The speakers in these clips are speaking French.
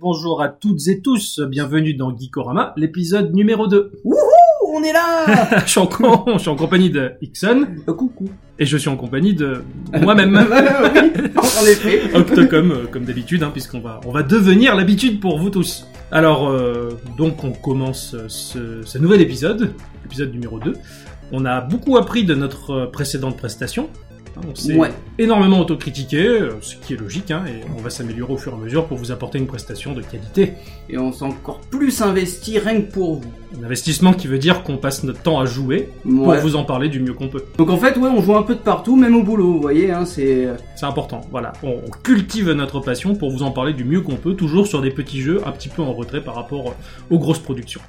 bonjour à toutes et tous, bienvenue dans Geekorama, l'épisode numéro 2. Wouhou, on est là je, suis en, je, suis en compagnie de Ixon. Euh, coucou. Et je suis en compagnie de euh, moi-même. en effet. Octocom, euh, comme d'habitude, hein, puisqu'on va, on va devenir l'habitude pour vous tous. Alors, euh, donc on commence ce, ce nouvel épisode, épisode numéro 2. On a beaucoup appris de notre précédente prestation, Hein, On s'est Ouais. énormément autocritiqué, euh, ce qui est logique, hein, et on va s'améliorer au fur et à mesure pour vous apporter une prestation de qualité. Et on s'est encore plus investi rien que pour vous. Un investissement qui veut dire qu'on passe notre temps à jouer pour vous en parler du mieux qu'on peut. Donc en fait, ouais, on joue un peu de partout, même au boulot, vous voyez, hein, c'est... C'est important, voilà. On, on cultive notre passion pour vous en parler du mieux qu'on peut, toujours sur des petits jeux un petit peu en retrait par rapport euh, aux grosses productions.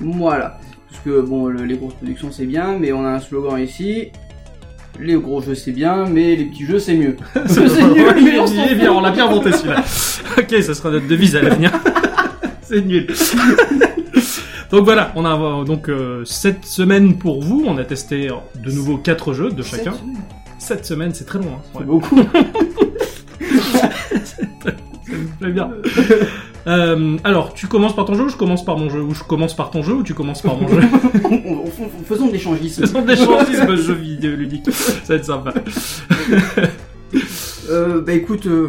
Voilà. Parce que, bon, le- les grosses productions, c'est bien, mais on a un slogan ici. Les gros jeux, c'est bien, mais les petits jeux, c'est mieux. c'est nul, mais on s'en bien, fout. on l'a bien inventé celui-là. ok, ça sera notre devise à l'avenir. C'est nul. donc voilà, on a donc euh, cette semaine pour vous. On a testé de nouveau quatre jeux de chacun. Sept semaines. C'est très long. Hein. Ouais. beaucoup. Ça me plaît bien. Euh, alors, tu commences par ton jeu ou je commence par mon jeu? Ou je commence par ton jeu ou tu commences par mon jeu? On- on- on- Faisons de l'échangisme. Ce sont des chantismes jeux vidéo ludiques. Ça va être sympa. Euh, bah écoute, euh,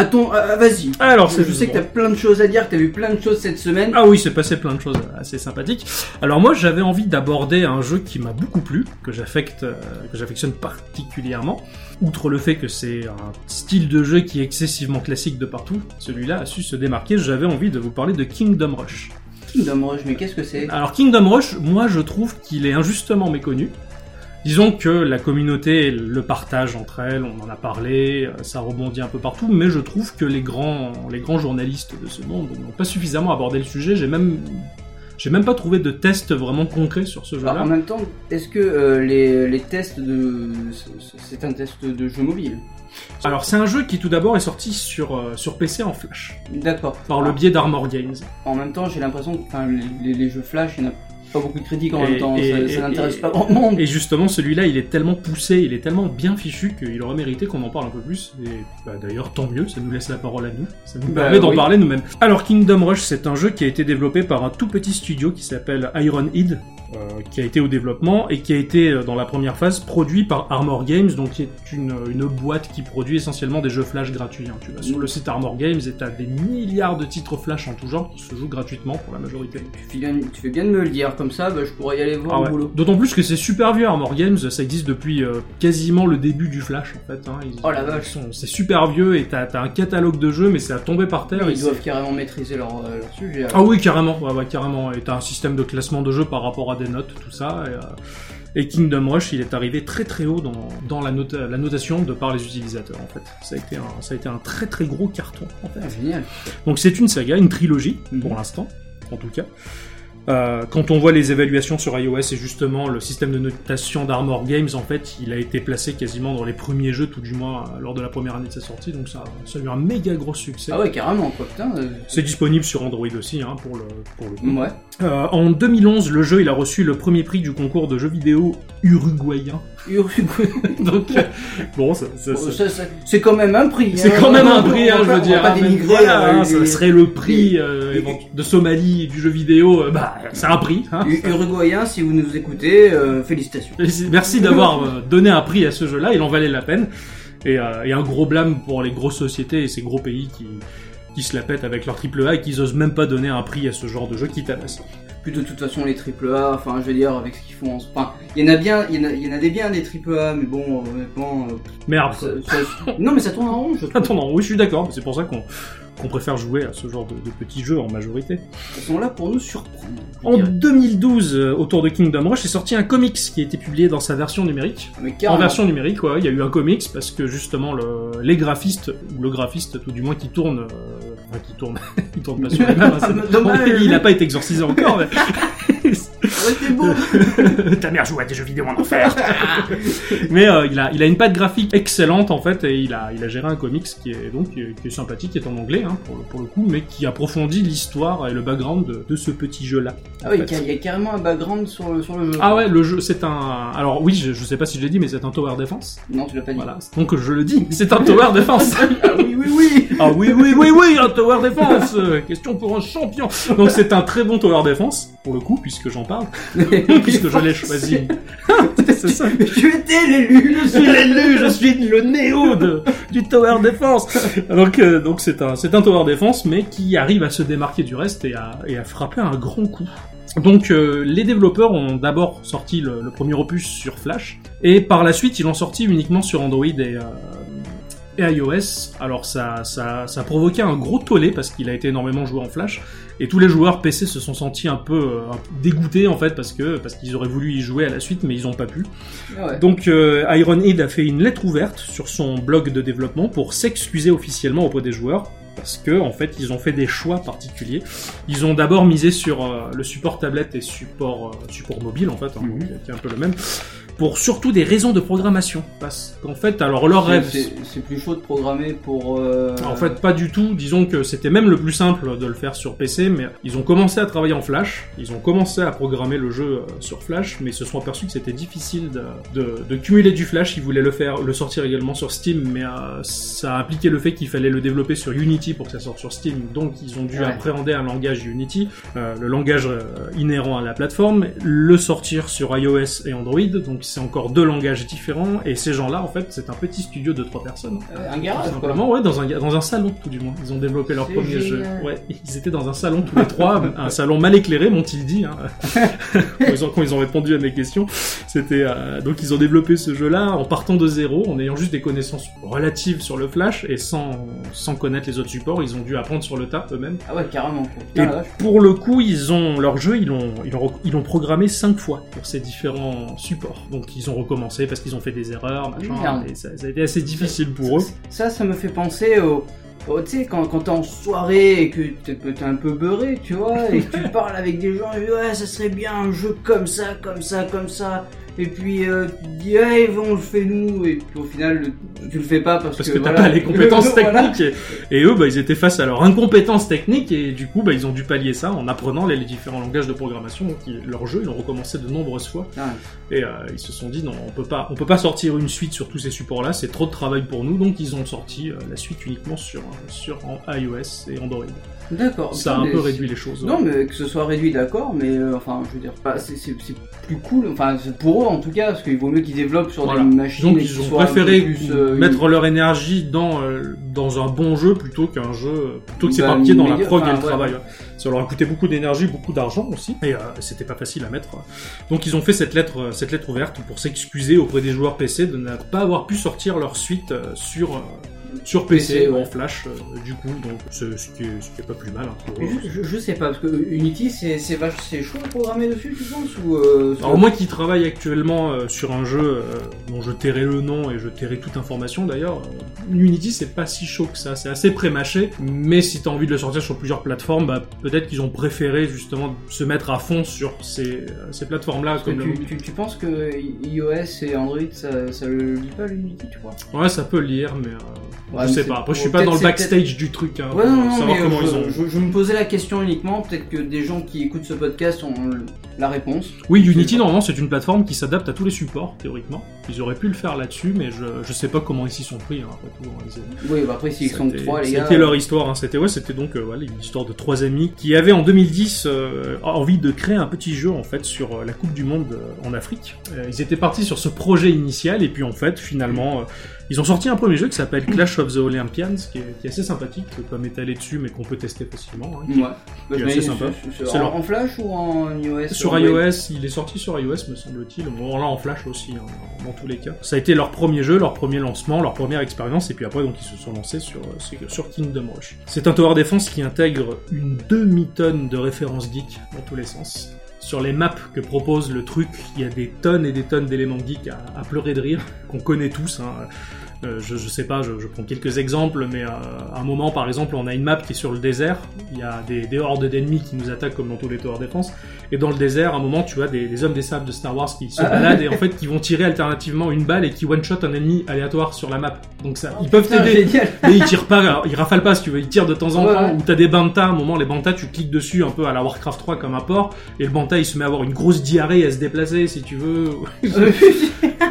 attends, euh, vas-y. Alors, Je sais que t'as plein de choses à dire, que t'as vu plein de choses cette semaine. Ah oui, c'est passé plein de choses assez sympathiques. Alors moi, j'avais envie d'aborder un jeu qui m'a beaucoup plu, que j'affecte, euh, que j'affectionne particulièrement. Outre le fait que c'est un style de jeu qui est excessivement classique de partout, celui-là a su se démarquer. J'avais envie de vous parler de Kingdom Rush. Kingdom Rush, mais qu'est-ce que c'est? Alors Kingdom Rush, moi je trouve qu'il est injustement méconnu. Disons que la communauté le partage entre elles, on en a parlé, euh, ça rebondit un peu partout, mais je trouve que les grands, les grands journalistes de ce monde n'ont pas suffisamment abordé le sujet. J'ai même, j'ai même pas trouvé de test vraiment concret sur ce jeu-là. en même temps, est-ce que euh, les, les tests de. C'est un test de jeu mobile? Alors c'est un jeu qui tout d'abord est sorti sur, euh, sur PC en Flash, D'accord. par le Ah, biais d'Armor Games. En même temps, j'ai l'impression que les, jeux Flash, il n'y en a pas beaucoup de critiques en Et- même temps. et- ça n'intéresse pas grand monde. Et justement, celui-là, il est tellement poussé, il est tellement bien fichu qu'il aurait mérité qu'on en parle un peu plus. Et bah, d'ailleurs, tant mieux, ça nous laisse la parole à nous. Ça nous Bah, permet d'en oui. parler nous-mêmes. Alors, Kingdom Rush, c'est un jeu qui a été développé par un tout petit studio qui s'appelle Iron Head, euh, qui a été au développement et qui a été, euh, dans la première phase, produit par Armor Games, donc qui est une, une boîte qui produit essentiellement des jeux Flash gratuits. hein. Tu vas sur le site Armor Games et t'as des milliards de titres Flash en tout genre qui se jouent gratuitement pour la majorité. Tu fais, bien, tu fais bien de me le dire, comme ça, bah, je pourrais y aller voir Ah au boulot. D'autant plus que c'est super vieux Armor Games, ça existe depuis euh, quasiment le début du Flash en fait. hein. Ils- Oh la vache. C'est super vieux et t'as as un catalogue de jeux mais c'est à tomber par terre. Ils doivent carrément maîtriser leur, euh, leur sujet. Ah oui carrément, ouais, ouais, carrément. Et t'as un système de classement de jeux par rapport à des notes, tout ça. Et, euh, et Kingdom Rush, il est arrivé très très haut dans, dans la, la notation de par les utilisateurs en fait. Ça a été un, ça a été un très très gros carton en fait. Ah, génial. Donc c'est une saga, une trilogie, Mhm. pour l'instant, en tout cas. Euh, quand on voit les évaluations sur iOS et justement le système de notation d'Armor Games, en fait, il a été placé quasiment dans les premiers jeux, tout du moins euh, lors de la première année de sa sortie, donc ça, ça a eu un méga gros succès. Ah ouais, carrément, quoi, putain. euh, C'est disponible sur Android aussi, hein, pour le, pour le coup. Ouais. Euh, en 2011, le jeu, il a reçu le premier prix du concours de jeux vidéo uruguayen. Uruguay. Donc, bon, ça, ça- ça- Bon, ça, ça- c'est quand même un prix. C'est hein. quand même un prix, hein, je veux dire. pas hein, dénigrer, voilà, hein, ça serait le prix les- de Somalie du jeu vidéo. bah, c'est un prix. Hein. Uruguayen, si vous nous écoutez, euh, félicitations. Merci d'avoir euh, donné un prix à ce jeu-là. Il en valait la peine. Et, euh, et un gros blâme pour les grosses sociétés et ces gros pays qui qui se la pètent avec leur triple A et qui osent même pas donner un prix à ce genre de jeu qui tabasse. Puis de toute façon, les triple A, enfin, je veux dire, avec ce qu'ils font en ce- Enfin, il y en a bien, il y en a, il y en a des biens, des triple A, mais bon, honnêtement. euh, Merde. ça- ça- non, mais ça tourne en rond, je trouve. Attends, non, oui, je suis d'accord. mais C'est pour ça qu'on qu'on préfère jouer à ce genre de, de petits jeux en majorité. Ils sont là pour nous surprendre. En dirais. 2012, euh, autour de Kingdom Rush, est sorti un comics qui a été publié dans sa version numérique. Mais En version numérique, ouais, il y a eu un comics parce que justement le, les graphistes ou le graphiste tout du moins qui tourne, euh, enfin qui tourne, il tourne pas sur les hein, Dommage. il n'a pas été exorcisé encore. Mais... Ouais, beau. Ta mère joue à des jeux vidéo en enfer. Mais euh, il a, il a une patte graphique excellente en fait, et il a, il a géré un comics qui est donc qui est, sympathique, qui est en anglais hein, pour, le, pour le coup, mais qui approfondit l'histoire et le background de, de ce petit jeu-là. Ah oui, il y a carrément un background sur le, sur le jeu. Ah ouais, le jeu, c'est un. Alors oui, je, je sais pas si je l'ai dit, mais c'est un tower defense. Non, tu l'as pas dit. Voilà. Donc je le dis, c'est un tower defense. ah oui, oui, oui. Ah oui, oui, oui, oui, un tower defense. Question pour un champion. Donc c'est un très bon tower defense pour le coup, puisque j'en parle, puisque je l'ai choisi. c'est ça. Tu étais l'élu. Je suis l'élu. Je suis le néo de, du tower defense. Donc euh, donc c'est un c'est un tower defense, mais qui arrive à se démarquer du reste et à et à frapper un grand coup. Donc euh, les développeurs ont d'abord sorti le, le, premier opus sur Flash et par la suite ils l'ont sorti uniquement sur Android et, euh, et iOS. Alors ça, ça, ça a provoqué un gros tollé parce qu'il a été énormément joué en Flash et tous les joueurs PC se sont sentis un peu euh, dégoûtés en fait parce que parce qu'ils auraient voulu y jouer à la suite mais ils n'ont pas pu. Ouais. Donc euh, Ironhead a fait une lettre ouverte sur son blog de développement pour s'excuser officiellement auprès des joueurs parce que en fait ils ont fait des choix particuliers. Ils ont d'abord misé sur euh, le support tablette et support euh, support mobile en fait, hein, Mhm. qui est un peu le même, pour surtout des raisons de programmation. Parce qu'en fait, alors leur rêve, C'est plus chaud de programmer pour. euh, en fait, pas du tout. Disons que c'était même le plus simple de le faire sur PC, mais ils ont commencé à travailler en Flash. Ils ont commencé à programmer le jeu euh, sur Flash, mais ils se sont aperçus que c'était difficile de, de, de cumuler du Flash. Ils voulaient le faire, le sortir également sur Steam, mais euh, ça impliquait le fait qu'il fallait le développer sur Unity pour que ça sorte sur Steam. Donc, ils ont dû Ouais. appréhender un langage Unity, euh, le langage euh, inhérent à la plateforme, le sortir sur iOS et Android. Donc, c'est encore deux langages différents. Et ces gens-là, en fait, c'est un petit studio de trois personnes. euh, un garage, quoi. simplement, ouais, dans un, dans un salon, tout du moins. Ils ont développé leur premier jeu. Ouais, ils étaient dans un salon tous les trois, un salon mal éclairé, m'ont-ils dit, hein. quand, ils ont, quand ils ont répondu à mes questions. C'était, euh, donc ils ont développé ce jeu-là en partant de zéro, en ayant juste des connaissances relatives sur le Flash et sans, sans connaître les autres supports. Ils ont dû apprendre sur le tas eux-mêmes. Ah ouais, carrément. Et pour le coup, ils ont leur jeu, ils l'ont ils l'ont ils l'ont programmé cinq fois pour ces différents supports. Donc ils ont recommencé parce qu'ils ont fait des erreurs, machin, et ça, ça a été assez difficile pour eux. Ça, ça me fait penser au. au- tu sais, quand, quand t'es en soirée et que t'es t'es un peu beurré, tu vois, et que tu parles avec des gens, et ouais, ça serait bien un jeu comme ça, comme ça, comme ça. Et puis, euh, tu te dis, hey, on le fait nous. Et puis au final, tu le fais pas parce, parce que. que t'as voilà. pas les compétences Voilà. techniques et, et eux bah ils étaient face à leur incompétence technique et du coup bah ils ont dû pallier ça en apprenant les, les différents langages de programmation donc ils- leur jeu ils l'ont recommencé de nombreuses fois Ah, et euh, ils se sont dit non on peut pas on peut pas sortir une suite sur tous ces supports là c'est trop de travail pour nous donc ils ont sorti euh, la suite uniquement sur sur en iOS et Android D'accord. ça a un peu réduit les choses Non, ouais. mais que ce soit réduit, d'accord, mais euh, enfin, je veux dire, c'est plus cool, enfin, pour eux en tout cas, parce qu'il vaut mieux qu'ils développent sur Voilà. des machines donc et ils ont préféré plus, euh, mettre leur énergie dans euh, dans un bon jeu plutôt qu'un jeu plutôt que Bah, s'éparpiller dans la prog et enfin, le ouais. travail. Ça leur a coûté beaucoup d'énergie, beaucoup d'argent aussi, et euh, c'était pas facile à mettre. Donc ils ont fait cette lettre euh, cette lettre ouverte pour s'excuser auprès des joueurs PC de ne pas avoir pu sortir leur suite sur sur PC, PC, ou ouais. en flash euh, du coup donc ce qui est, ce qui est pas plus mal hein, pour. Je, je- sais pas, parce que Unity, c'est c'est chaud à programmer dessus, tu penses ou euh, Alors moi qui travaille actuellement euh, sur un jeu euh, dont je tairai le nom et je tairai toute information d'ailleurs, Unity c'est pas si chaud que ça, c'est assez prémâché, mais si t'as envie de le sortir sur plusieurs plateformes, bah, peut-être qu'ils ont préféré justement se mettre à fond sur ces, ces plateformes-là. Parce que Comme tu, le- tu, tu penses que iOS et Android, ça, ça le lit pas l'Unity, tu vois Ouais, ça peut lire, mais euh, Ouais, je sais pas. Après, je suis pas dans le backstage du truc, hein, Ouais, non, non, savoir mais comment je, ils ont. je, je me posais la question uniquement, peut-être que des gens qui écoutent ce podcast ont la réponse. Oui, Unity, normalement, c'est une plateforme qui s'adapte à tous les supports, théoriquement. Ils auraient pu le faire là-dessus, mais je, je sais pas comment ils s'y sont pris, hein, après tout. hein, ils- Oui, bah après, s'ils sont trois, les gars. C'était leur histoire, hein. c'était ouais, c'était donc euh, voilà, une histoire de trois amis qui avaient en 2010 euh, envie de créer un petit jeu en fait sur euh, la Coupe du Monde euh, en Afrique. Euh, ils étaient partis sur ce projet initial et puis en fait finalement euh, ils ont sorti un premier jeu qui s'appelle Clash of the Olympians qui est, qui est assez sympathique, je peux pas m'étaler dessus mais qu'on peut tester facilement. hein, qui- Ouais. Bah, qui est je assez sympa. C'est en, en Flash ou en iOS Sur euh, iOS, il est sorti sur iOS, me semble-t-il. Bon, là, en Flash aussi, hein, les cas. Ça a été leur premier jeu, leur premier lancement, leur première expérience, et puis après, donc, ils se sont lancés sur, euh, sur- Kingdom Rush. C'est un tower defense qui intègre une demi-tonne de références geek dans tous les sens. Sur les maps que propose le truc, il y a des tonnes et des tonnes d'éléments geeks à, à pleurer de rire, qu'on connaît tous. Hein. Euh, je, je sais pas, je, je prends quelques exemples, mais euh, à un moment, par exemple, on a une map qui est sur le désert. Il y a des, des hordes d'ennemis qui nous attaquent comme dans tous les tower défense. Et dans le désert, à un moment, tu as des, des hommes des sables de Star Wars qui se Ah. baladent et en fait qui vont tirer alternativement une balle et qui one shot un ennemi aléatoire sur la map. Donc ça, ils peuvent t'aider. Mais ils tirent pas, alors, ils rafalent pas si tu veux, ils tirent de temps en Ouais, temps. ouais. Ou t'as des bantas, à un moment, les bantas, tu cliques dessus un peu à la Warcraft 3 comme un port, et le banta il se met à avoir une grosse diarrhée à se déplacer si tu veux.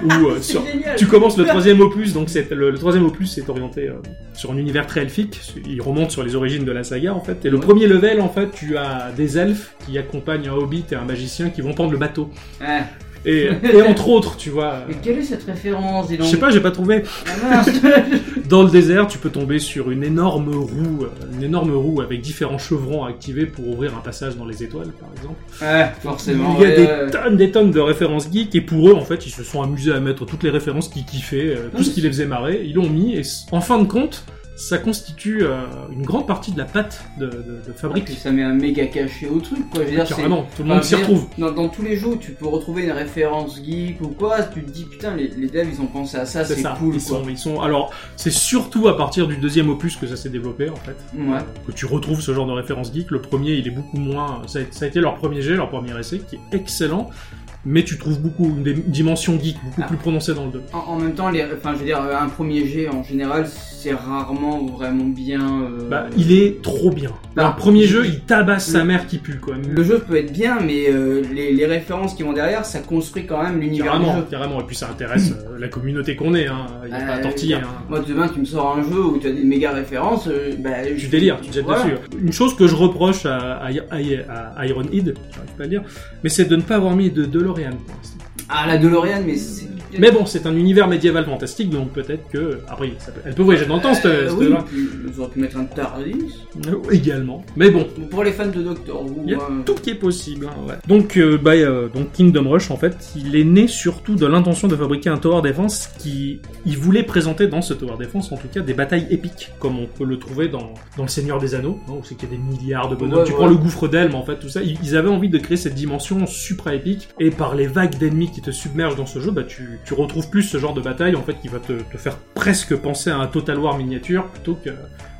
Ou euh, sur, tu commences le troisième opus, donc c'est le, le troisième opus est orienté euh, sur un univers très elfique. Il remonte sur les origines de la saga en fait. Et le Ouais. premier level en fait, tu as des elfes qui accompagnent un hobbit et un magicien qui vont prendre le bateau. Ah. Et, et entre autres, tu vois. Mais quelle est cette référence dis Je sais pas, j'ai pas trouvé. Ah, mince. Dans le désert, tu peux tomber sur une énorme roue, euh, une énorme roue avec différents chevrons à activer pour ouvrir un passage dans les étoiles, par exemple. Ouais, forcément. Il y a ouais, des ouais. tonnes, des tonnes de références geeks et pour eux, en fait, ils se sont amusés à mettre toutes les références qu'ils kiffaient, euh, tout ce qui les faisait marrer, ils l'ont mis et en fin de compte, ça constitue euh, une grande partie de la patte de, de, fabrique. puis ça met un méga cachet au truc, quoi. Je veux dire, c'est- Carrément, tout le monde s'y retrouve. Dans, dans tous les jeux, tu peux retrouver une référence geek ou quoi. Tu te dis, putain, les, les devs, ils ont pensé à ça, C'est cool, ils, quoi. sont, ils sont. Alors, c'est surtout à partir du deuxième opus que ça s'est développé, en fait. Ouais. que tu retrouves ce genre de référence geek. Le premier, il est beaucoup moins. Ça a, ça a été leur premier jet, leur premier essai, qui est excellent. Mais tu trouves beaucoup une des dimensions geek beaucoup Ah. plus prononcée dans le 2. En, en même temps, les, enfin, je veux dire, un premier jet en général, c'est rarement vraiment bien. euh, Bah, il est trop bien. Bah, le premier jeu, il tabasse sa mère qui pue, quoi. Le jeu peut être bien, mais euh, les, les références qui vont derrière, ça construit quand même l'univers du Carrément, jeu. carrément. Et puis ça intéresse euh, la communauté qu'on est, hein. Il n'y a pas à tortiller, hein. Moi, demain, tu me sors un jeu où tu as des méga références, bah, Tu je- délires, tu te jettes voilà. dessus. Une chose que je reproche à, à, à- à Iron Head, j'arrive pas à le dire, mais c'est de ne pas avoir mis de DeLorean pour l'instant. Ah, la DeLorean, mais c'est. Mais bon, c'est un univers médiéval fantastique, donc peut-être que. Après, ça peut- elle peut voyager dans le temps, cette, Euh, cette oui, là. puis, ils auraient pu mettre un TARDIS. Euh, Également. Mais bon, Pour les fans de Doctor Who, il y a hein, tout qui est possible. hein, ouais. Donc, euh, bah, euh, donc Kingdom Rush, en fait, il est né surtout de l'intention de fabriquer un Tower Defense qui. Il voulait présenter dans ce Tower Defense, en tout cas, des batailles épiques, comme on peut le trouver dans, dans Le Seigneur des Anneaux, hein, où c'est qu'il y a des milliards de bonhommes. Ouais, tu ouais. prends le gouffre d'Elme, en fait, tout ça. Ils, ils avaient envie de créer cette dimension supra-épique, et par les vagues d'ennemis qui te submergent dans ce jeu, bah, tu, retrouves plus ce genre de bataille, en fait, qui va te faire presque penser à un Total War miniature, plutôt que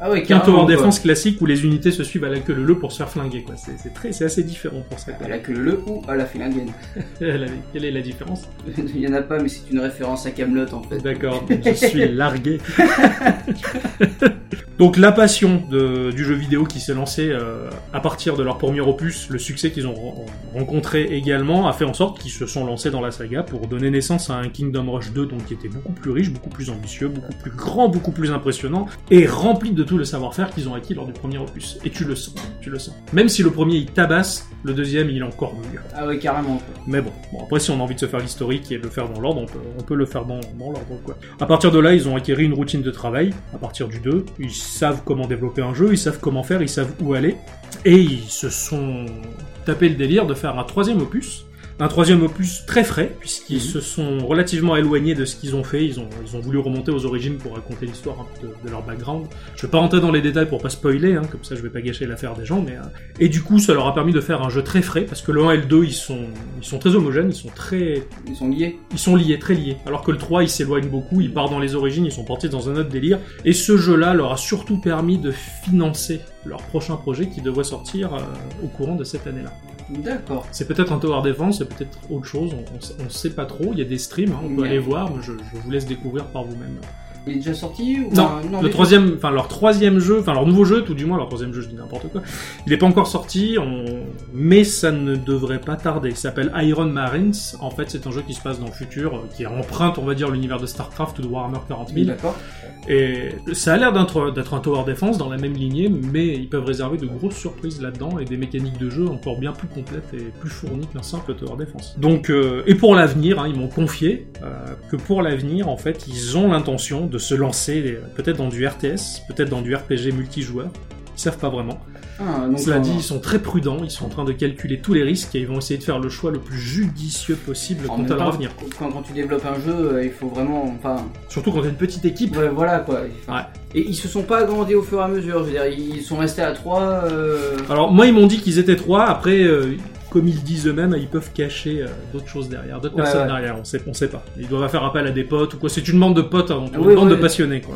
Ah ouais, tower quoi. defense classique où les unités se suivent à la queue leu pour se faire flinguer quoi. C'est c'est très, c'est assez différent pour ça. À la queue le ou à la flinguenne. Quelle est la différence? Il y en a pas, mais c'est une référence à Camelot en fait. D'accord, je suis largué. Donc la passion de- du jeu vidéo qui s'est lancé euh, à partir de leur premier opus, le succès qu'ils ont ren- rencontré également, a fait en sorte qu'ils se sont lancés dans la saga pour donner naissance à un Kingdom Rush 2 donc qui était beaucoup plus riche, beaucoup plus ambitieux, beaucoup plus grand, beaucoup plus impressionnant et rempli de tout le savoir-faire qu'ils ont acquis lors du premier opus. Et tu le sens, tu le sens. Même si le premier il tabasse, le deuxième il est encore mieux. Ah ouais, carrément quoi. Mais bon, bon, après si on a envie de se faire l'historique et de le faire dans l'ordre, on peut, on peut le faire dans, dans l'ordre quoi. À partir de là, ils ont acquis une routine de travail. À partir du 2, ils savent comment développer un jeu, ils savent comment faire, ils savent où aller. Et ils se sont tapé le délire de faire un troisième opus. Un troisième opus très frais, puisqu'ils Mhm. se sont relativement éloignés de ce qu'ils ont fait. Ils ont, ils ont voulu remonter aux origines pour raconter l'histoire de, de leur background. Je vais pas rentrer dans les détails pour pas spoiler, hein, comme ça je vais pas gâcher l'affaire des gens, mais euh, et du coup ça leur a permis de faire un jeu très frais, parce que le 1 et le 2 ils sont, ils sont très homogènes, ils sont très, Ils sont liés. ils sont liés, très liés. Alors que le 3, il s'éloigne beaucoup, il part dans les origines, ils sont partis dans un autre délire. Et ce jeu-là leur a surtout permis de financer leur prochain projet qui devrait sortir euh, au courant de cette année-là. D'accord. C'est peut-être un Tower Defense, c'est peut-être autre chose, on, on, sait- pas trop. Il y a des streams, hein, on peut aller voir, mais je, je vous laisse découvrir par vous-même. Il est déjà sorti ou Non, enfin, le troisième, enfin leur troisième jeu, enfin leur nouveau jeu, tout du moins leur troisième jeu, je dis n'importe quoi. Il n'est pas encore sorti, on... mais ça ne devrait pas tarder. Il s'appelle Iron Marines. En fait, c'est un jeu qui se passe dans le futur, euh, qui emprunte, on va dire, l'univers de Starcraft ou de Warhammer 40 000. D'accord. Et ça a l'air d'être d'être un tower defense dans la même lignée, mais ils peuvent réserver de grosses surprises là-dedans et des mécaniques de jeu encore bien plus complètes et plus fournies qu'un simple tower defense. Donc, euh, et pour l'avenir, hein, ils m'ont confié euh, que pour l'avenir, en fait, ils ont l'intention de se lancer euh, peut-être dans du RTS, peut-être dans du RPG multijoueur. Ils savent pas vraiment. Ah, donc, Cela euh, dit, ils sont très prudents, ils sont en train de calculer tous les risques et ils vont essayer de faire le choix le plus judicieux possible quant à leur avenir. Quand, quand tu développes un jeu, euh, il faut vraiment. Enfin, Surtout quand t'as une petite équipe. ouais, voilà quoi. Ouais. Et ils se sont pas agrandis au fur et à mesure. Je veux dire, ils sont restés à trois. euh, Alors moi ils m'ont dit qu'ils étaient trois, après euh, comme ils disent eux-mêmes, ils peuvent cacher euh, d'autres choses derrière, d'autres Ouais, personnes ouais. derrière. On sait, on sait pas. Ils doivent faire appel à des potes ou quoi. C'est une bande de potes avant tout, Oui, une bande de passionnés, quoi.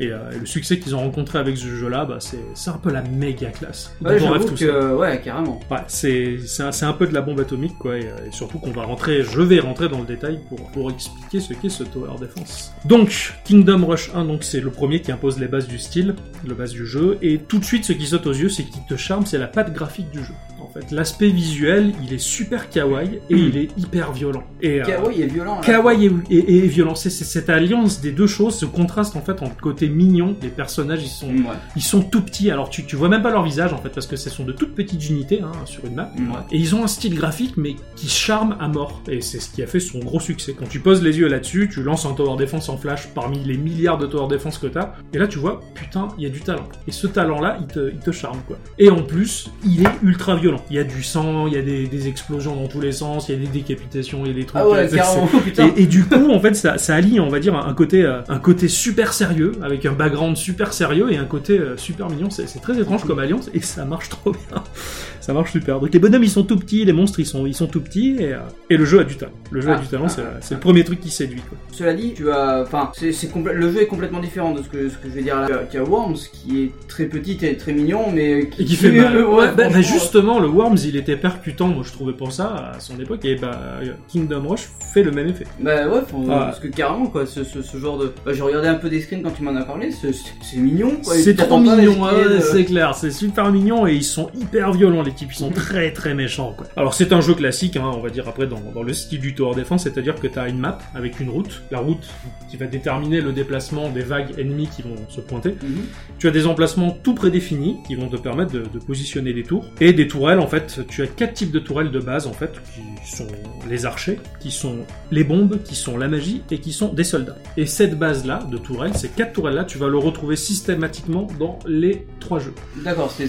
Et, euh, et le succès qu'ils ont rencontré avec ce jeu-là, bah, c'est un peu la méga classe. Ouais, on rêve ouais, carrément. Ouais, c'est un, peu de la bombe atomique, quoi, et, euh, et surtout qu'on va rentrer, je vais rentrer dans le détail pour, pour expliquer ce qu'est ce Tower Defense. Donc, Kingdom Rush 1, donc c'est le premier qui impose les bases du style, les bases du jeu, et tout de suite, ce qui saute aux yeux, c'est qui te charme, c'est la patte graphique du jeu. En fait, l'aspect visuel, il est super kawaii et Mm. il est hyper violent. Et, euh, Kawaii est violent. là. Kawaii et, et, et violent, c'est cette alliance des deux choses, ce contraste en fait entre le côté mignon, les personnages ils sont Ouais. ils sont tout petits, alors tu, tu vois même pas leur visage en fait, parce que ce sont de toutes petites unités hein, sur une map. Ouais. Et ils ont un style graphique, mais qui charme à mort. Et c'est ce qui a fait son gros succès. Quand tu poses les yeux là-dessus, tu lances un tower defense en flash parmi les milliards de tower defense que t'as, et là tu vois, putain, il y a du talent. Et ce talent-là, il te, il te charme, quoi. Et en plus, il est ultra violent. Il y a du sang, il y a des, des explosions dans tous les sens, il y a des décapitations, il y a des trucs. Ah ouais, c'est- carrément, c'est- putain. et, et du coup, en fait, ça, ça allie, on va dire, un côté, euh, un côté super sérieux, avec un background super sérieux et un côté euh, super mignon. C'est très étrange comme alliance et ça marche trop bien. Ça marche super. Donc les bonhommes, ils sont tout petits, les monstres, ils sont, ils sont tout petits et, euh, et le jeu a du talent. Le jeu a Ah, du talent, ah, c'est ah, c'est le premier truc qui séduit. Quoi. Cela dit, tu as, enfin, c'est, c'est le jeu est complètement différent de ce que, ce que je vais dire là. Tu as- Worms qui est très petit et très mignon, mais qui, fait mal. Ouais, bah, bah, justement, le Worms, il était percutant, moi je trouvais pour ça à son époque, et bah Kingdom Rush fait le même effet. Bah ouais, Ah. parce que carrément quoi, ce, ce, ce genre de. Bah, j'ai regardé un peu des screens quand tu m'en as parlé, c'est, mignon quoi. C'est trop mignon, ouais, de- c'est clair, c'est super mignon et ils sont hyper violents l'équipe, ils sont très très méchants quoi. Alors c'est un jeu classique, hein, on va dire après dans, dans le style du Tower Defense, c'est-à-dire que tu as une map avec une route, la route qui va déterminer le déplacement des vagues ennemies qui vont se pointer. Mhm. Tu as des emplacements tout prédéfinis qui vont te permettre de, de positionner des tours. Et des tourelles, en fait, tu as quatre types de tourelles de base, en fait, qui sont les archers, qui sont les bombes, qui sont la magie et qui sont des soldats. Et cette base-là de tourelles, ces quatre tourelles-là, tu vas le retrouver systématiquement dans les trois jeux. D'accord, c'est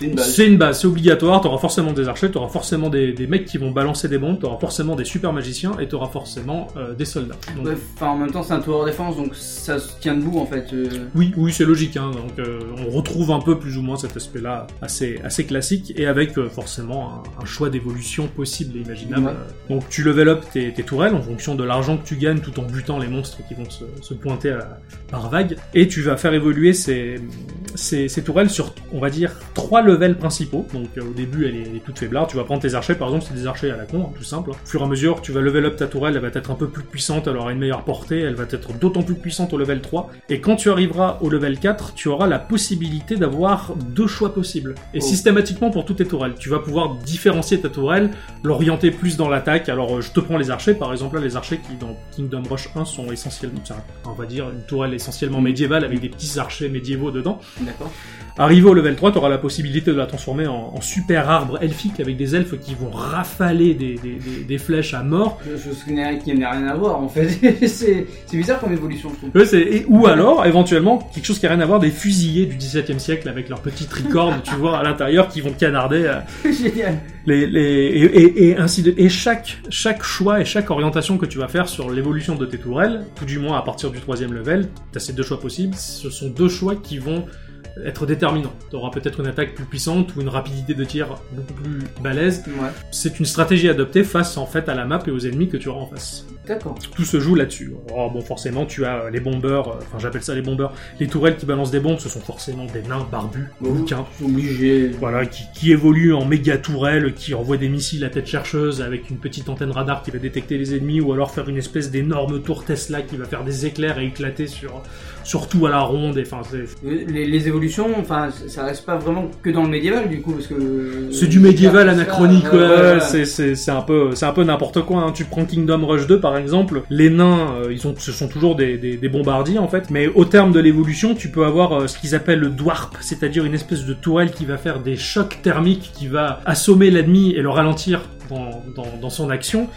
une base. C'est une base, c'est obligatoire, tu auras forcément des archers, tu auras forcément des, des mecs qui vont balancer des bombes, tu auras forcément des super magiciens et tu auras forcément euh, des soldats. Donc, Ouais, en même temps, c'est un tower défense, donc ça se tient debout en fait. euh. Oui, oui, c'est logique. Hein. Donc, euh, on retrouve un peu plus ou moins cet aspect-là assez, assez classique et avec forcément un, un choix d'évolution possible et imaginable. Ouais. Donc, tu level up tes, tes tourelles en fonction de l'argent que tu gagnes tout en butant les monstres qui vont se, se pointer à- par vague. Et tu vas faire évoluer ces, ces, ces tourelles sur, on va dire, trois levels principaux. Donc, euh, au début, elle est, elle est toute faiblarde. Tu vas prendre tes archers, par exemple, c'est des archers à la con, hein, tout simple. Au fur et à mesure, tu vas level up ta tourelle, elle va être un peu plus puissante, elle aura une meilleure portée, elle va être d'autant plus puissante au level 3. Et quand tu arriveras au level 4, tu auras la possibilité d'avoir deux choix possibles. Et Oh. systématiquement pour toutes tes tourelles. Tu vas pouvoir différencier ta tourelle, l'orienter plus dans l'attaque. Alors, euh, je te prends les archers, par exemple, là, les archers qui, dans Kingdom Rush 1, sont essentiellement, on va dire, une tourelle essentiellement Mm. médiévale avec des petits archers médiévaux dedans. D'accord. Arrivé au level 3, tu auras la possibilité de la transformer en, en super arbre elfique avec des elfes qui vont rafaler des, des- des- des flèches à mort. Connais qui n'a rien à voir en fait. c'est, bizarre comme évolution, je trouve. Ouais, et- ou alors, éventuellement, quelque chose qui a rien à voir, des fusillés du XVIIe siècle avec leurs petites tricornes, tu vois, à l'intérieur, qui vont canarder euh, Génial. les, les, et, et- et ainsi de, et chaque, chaque choix et chaque orientation que tu vas faire sur l'évolution de tes tourelles, tout du moins à partir du troisième level, tu as ces deux choix possibles, ce sont deux choix qui vont être déterminants. Tu auras peut-être une attaque plus puissante ou une rapidité de tir beaucoup plus balèze. Ouais. C'est une stratégie adoptée face en fait à la map et aux ennemis que tu auras en face. D'accord. Tout se joue là-dessus. Alors bon, forcément, tu as euh, les bombeurs, euh, enfin j'appelle ça les bombeurs, les tourelles qui balancent des bombes, ce sont forcément des nains barbus, bouquins, Je suis obligé. voilà, qui, qui évoluent en méga tourelles, qui envoient des missiles à tête chercheuse avec une petite antenne radar qui va détecter les ennemis, ou alors faire une espèce d'énorme tour Tesla qui va faire des éclairs et éclater sur, sur tout à la ronde. Et Euh, Les, les évolutions, enfin, ça reste pas vraiment que dans le médiéval du coup, parce que. c'est du médiéval anachronique, ouais, ouais, c'est un peu c'est un peu n'importe quoi. Hein. Tu prends Kingdom Rush 2 par exemple, les nains, euh, ils ont ce sont toujours des, des, des bombardiers en fait, mais au terme de l'évolution, tu peux avoir euh, ce qu'ils appellent le dwarp, c'est-à-dire une espèce de tourelle qui va faire des chocs thermiques, qui va assommer l'ennemi et le ralentir dans, dans, dans son action,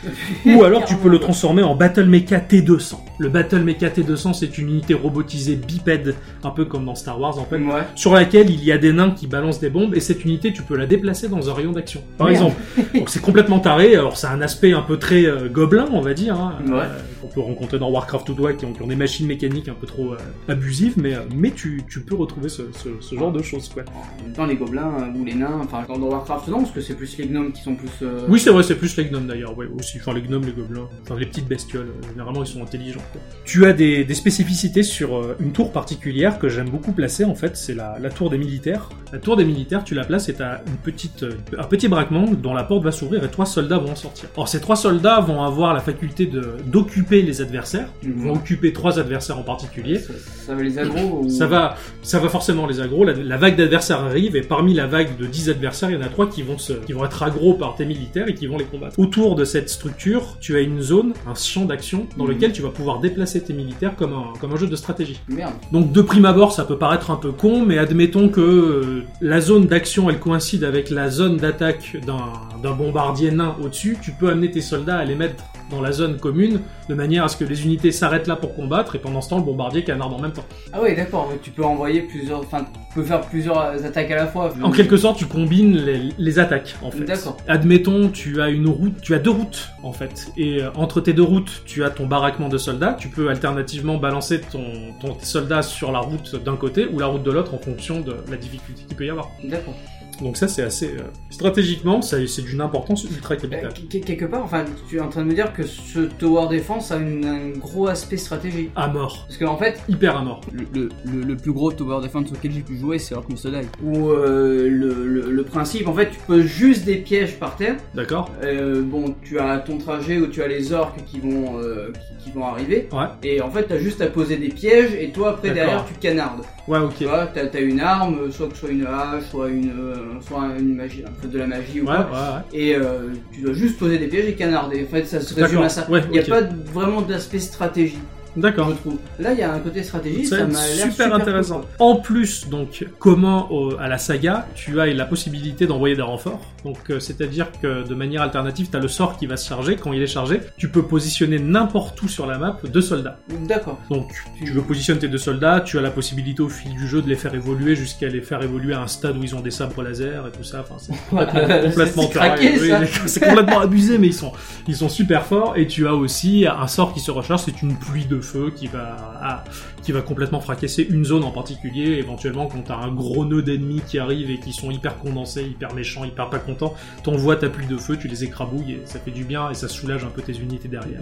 ou alors tu peux le transformer en Battle Mecha T200. Le Battle Mecha T200, c'est une unité robotisée bipède, un peu comme dans Star Wars en fait, Ouais. sur laquelle il y a des nains qui balancent des bombes, et cette unité, tu peux la déplacer dans un rayon d'action, par Merde. exemple. Donc c'est complètement taré, alors c'est un aspect un peu très euh, gobelin, on va dire, hein, Ouais. euh, qu'on peut rencontrer dans Warcraft ou toi, qui ont, qui ont des machines mécaniques un peu trop euh, abusives, mais, euh, mais tu, tu peux retrouver ce, ce, ce genre de choses, quoi. En même temps, les gobelins euh, ou les nains, enfin, dans dans Warcraft, non, parce que c'est plus les gnomes qui sont plus. euh, Oui, c'est vrai, c'est plus les gnomes d'ailleurs, ouais, aussi. Enfin, les gnomes, les gobelins, enfin, les petites bestioles, euh, généralement, ils sont intelligents. quoi. Tu as des, des spécificités sur euh, une tour particulière que j'aime beaucoup placer, en fait, c'est la, la tour des militaires. La tour des militaires, tu la places et t'as une petite, euh, un petit braquement dont la porte va s'ouvrir et trois soldats vont en sortir. Or, ces trois soldats vont avoir la faculté de d'occuper les adversaires, Mhm. vont occuper trois adversaires en particulier. Ça, ça va les aggro ou... Ça va, ça va forcément les aggro. La, la vague d'adversaires arrive et parmi la vague de 10 adversaires, il y en a trois qui vont se, qui vont être aggro par tes militaires et qui vont les combattre. Autour de cette structure, tu as une zone, un champ d'action dans Mhm. lequel tu vas pouvoir déplacer tes militaires comme un, comme un jeu de stratégie. Merde. Donc de prime abord, ça peut paraître un peu con, mais admettons que euh, la zone d'action elle coïncide avec la zone d'attaque d'un d'un bombardier nain au-dessus, tu peux amener tes soldats à les mettre dans la zone commune de manière à ce que les unités s'arrêtent là pour combattre et pendant ce temps le bombardier canarde en même temps. Ah ouais, d'accord, tu peux envoyer plusieurs. Enfin, tu peux faire plusieurs attaques à la fois. En quelque sorte, tu combines les, les attaques en fait. D'accord. Admettons, tu as une route, tu as deux routes en fait, et euh, entre tes deux routes, tu as ton baraquement de soldats. Tu peux alternativement balancer ton, ton soldat sur la route d'un côté ou la route de l'autre en fonction de la difficulté qu'il peut y avoir. D'accord. Donc ça, c'est assez euh, stratégiquement, ça- c'est d'une importance ultra Euh, capitale. que- quelque part, enfin, tu es en train de me dire que ce Tower Defense a une- un gros aspect stratégie. À mort, Parce qu'en fait, hyper à mort. Le, le, le- le plus gros tower defense auquel j'ai pu jouer, c'est Must Die. où euh, le, le- le principe, en fait, tu poses juste des pièges par terre. D'accord Euh, bon, tu as ton trajet où tu as les orques qui vont, euh, qui, qui vont arriver. Ouais. Et en fait, t'as juste à poser des pièges et toi, après, derrière, tu canardes. Ouais, ok. Tu vois, t'as as une arme, euh, soit que ce soit une hache, soit une, euh, soit une magie, un peu de la magie ou Ouais, quoi. ouais. Et euh, tu dois juste poser des pièges et canarder. En fait, ça se résume à ça. Il n'y a pas vraiment d'aspect stratégie, D'accord. Là, il y a un côté stratégie, Ça m'a l'air super, intéressant. cool, En plus, donc, comment au- à la saga, tu as la possibilité d'envoyer des renforts. Donc, euh, c'est-à-dire que de manière alternative, tu as le sort qui va se charger. Quand il est chargé, tu peux positionner n'importe où sur la map deux soldats. D'accord. Donc, tu veux positionner tes deux soldats, tu as la possibilité au fil du jeu de les faire évoluer jusqu'à les faire évoluer à un stade où ils ont des sabres laser et tout ça. Enfin, c'est complètement, complètement C'est craqué, ça. Oui, c'est complètement abusé, mais ils sont, ils sont super forts. Et tu as aussi un sort qui se recharge, c'est une pluie de feu qui va, ah, qui va complètement fracasser une zone en particulier. Éventuellement, quand t'as un gros nœud d'ennemis qui arrivent et qui sont hyper condensés, hyper méchants, hyper pas contents, t'envoies ta pluie de feu, tu les écrabouilles et ça fait du bien et ça soulage un peu tes unités derrière.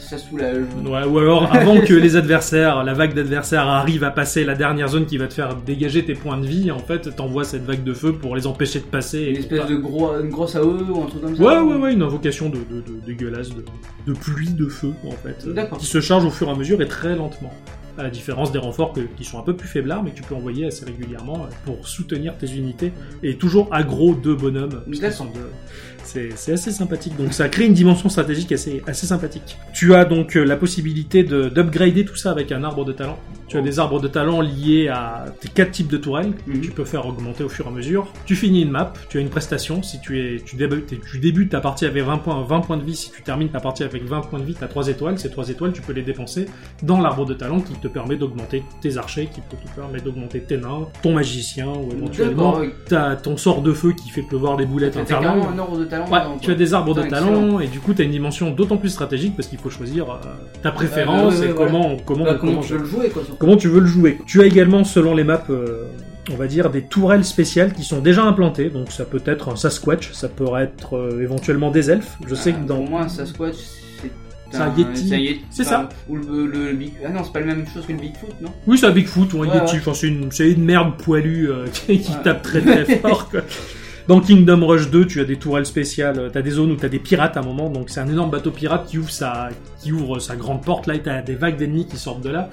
Ça soulage. Ouais, ou alors avant que les adversaires, la vague d'adversaires arrive à passer la dernière zone qui va te faire dégager tes points de vie, en fait, t'envoies cette vague de feu pour les empêcher de passer. et Une espèce de gros, une grosse AE ou un truc comme ça Ouais, ouais, ouais, une invocation de, de, de- dégueulasse, de, de pluie de feu, en fait, euh, D'accord. qui se charge au fur et à mesure et très lentement. À la différence des renforts que- qui sont un peu plus faiblards, mais que tu peux envoyer assez régulièrement euh, pour soutenir tes unités. Et toujours aggro deux bonhommes. parce qu'ils D'accord. sont deux. C'est assez sympathique. Donc ça crée une dimension stratégique assez, assez sympathique. Tu as donc euh, la possibilité de- d'upgrader tout ça avec un arbre de talent. Tu as des arbres de talent liés à tes quatre types de tourelles que Mhm. tu peux faire augmenter au fur et à mesure. Tu finis une map, tu as une prestation. Si tu, es, tu, débutes, tu débutes ta partie avec 20 points, 20 points de vie, si tu termines ta partie avec 20 points de vie, tu as 3 étoiles. Ces 3 étoiles, tu peux les dépenser dans l'arbre de talent qui te permet d'augmenter tes archers, qui peut te permettre d'augmenter tes nains, ton magicien ou éventuellement t'as ton sort de feu qui fait pleuvoir des boulettes infernales. carrément un ordre de talent. Ouais, dedans, tu as des arbres de talent et du coup tu as une dimension d'autant plus stratégique parce qu'il faut choisir euh, ta préférence et comment comment Bah, comment comment, tu veux le jouer, quoi. comment tu veux le jouer. Tu as également selon les maps euh, on va dire des tourelles spéciales qui sont déjà implantées donc ça peut être un Sasquatch, ça peut être euh, éventuellement des elfes. Je sais Ah, que dans Pour moi, un Sasquatch, c'est. Un Yeti. c'est un Yeti, C'est enfin, ça. Ou le, le. Ah non, c'est pas la même chose que le Bigfoot, non? Oui, c'est un Bigfoot ou un Ouais, Yeti. ouais. Enfin, c'est une, une merde poilue euh, qui, qui Ouais. tape très très fort. quoi. Dans Kingdom Rush 2, tu as des tourelles spéciales. Tu as des zones où tu as des pirates à un moment. Donc, c'est un énorme bateau pirate qui ouvre sa, grande porte. Là, et t'as des vagues d'ennemis qui sortent de là.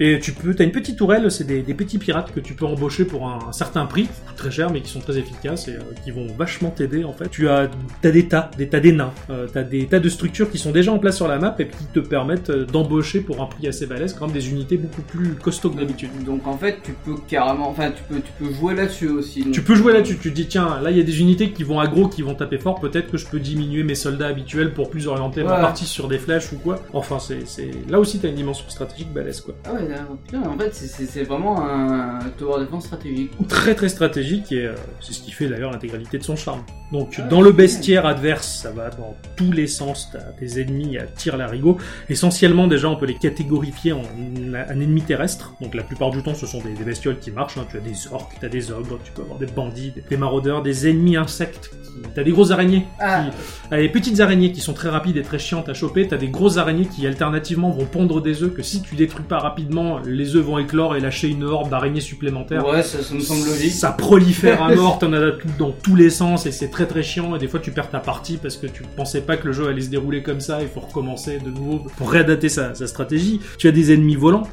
Et tu peux, t'as une petite tourelle, c'est des, des petits pirates que tu peux embaucher pour un, un certain prix, qui coûtent très cher mais qui sont très efficaces et euh, qui vont vachement t'aider en fait. Tu as, t'as des tas, des tas d'énains, euh, t'as des tas de structures qui sont déjà en place sur la map et qui te permettent euh, d'embaucher pour un prix assez balèze quand même des unités beaucoup plus costauds que d'habitude. Donc en fait, tu peux carrément, enfin, tu peux, tu peux jouer là-dessus aussi. donc. Tu peux jouer là-dessus, tu te dis tiens, là il y a des unités qui vont aggro, qui vont taper fort, peut-être que je peux diminuer mes soldats habituels pour plus orienter ma partie sur des flèches ou quoi. Enfin, c'est, là aussi t'as une dimension stratégique balèze quoi. Ah ouais. Putain, en fait, c'est- vraiment un tower defense stratégique. Très très stratégique et euh, c'est ce qui fait d'ailleurs l'intégralité de son charme. Donc Ah, dans le bestiaire adverse, ça va dans tous les sens, t'as des ennemis à tir larigot. Essentiellement déjà on peut les catégorifier en un ennemi terrestre. Donc la plupart du temps ce sont des, des bestioles qui marchent, hein. tu as des orques, t'as des ogres, tu peux avoir des bandits, des, des maraudeurs, des ennemis insectes, t'as des grosses araignées Ah, qui- ah, les petites araignées qui sont très rapides et très chiantes à choper, t'as des grosses araignées qui alternativement vont pondre des œufs que si tu détruis pas rapidement, les œufs vont éclore et lâcher une horde d'araignées supplémentaires. ouais, ça, ça me semble logique. Ça prolifère à mort, t'en as dans tous les sens et c'est très très chiant et des fois tu perds ta partie parce que tu pensais pas que le jeu allait se dérouler comme ça, il faut recommencer de nouveau pour réadapter sa, sa stratégie. Tu as des ennemis volants,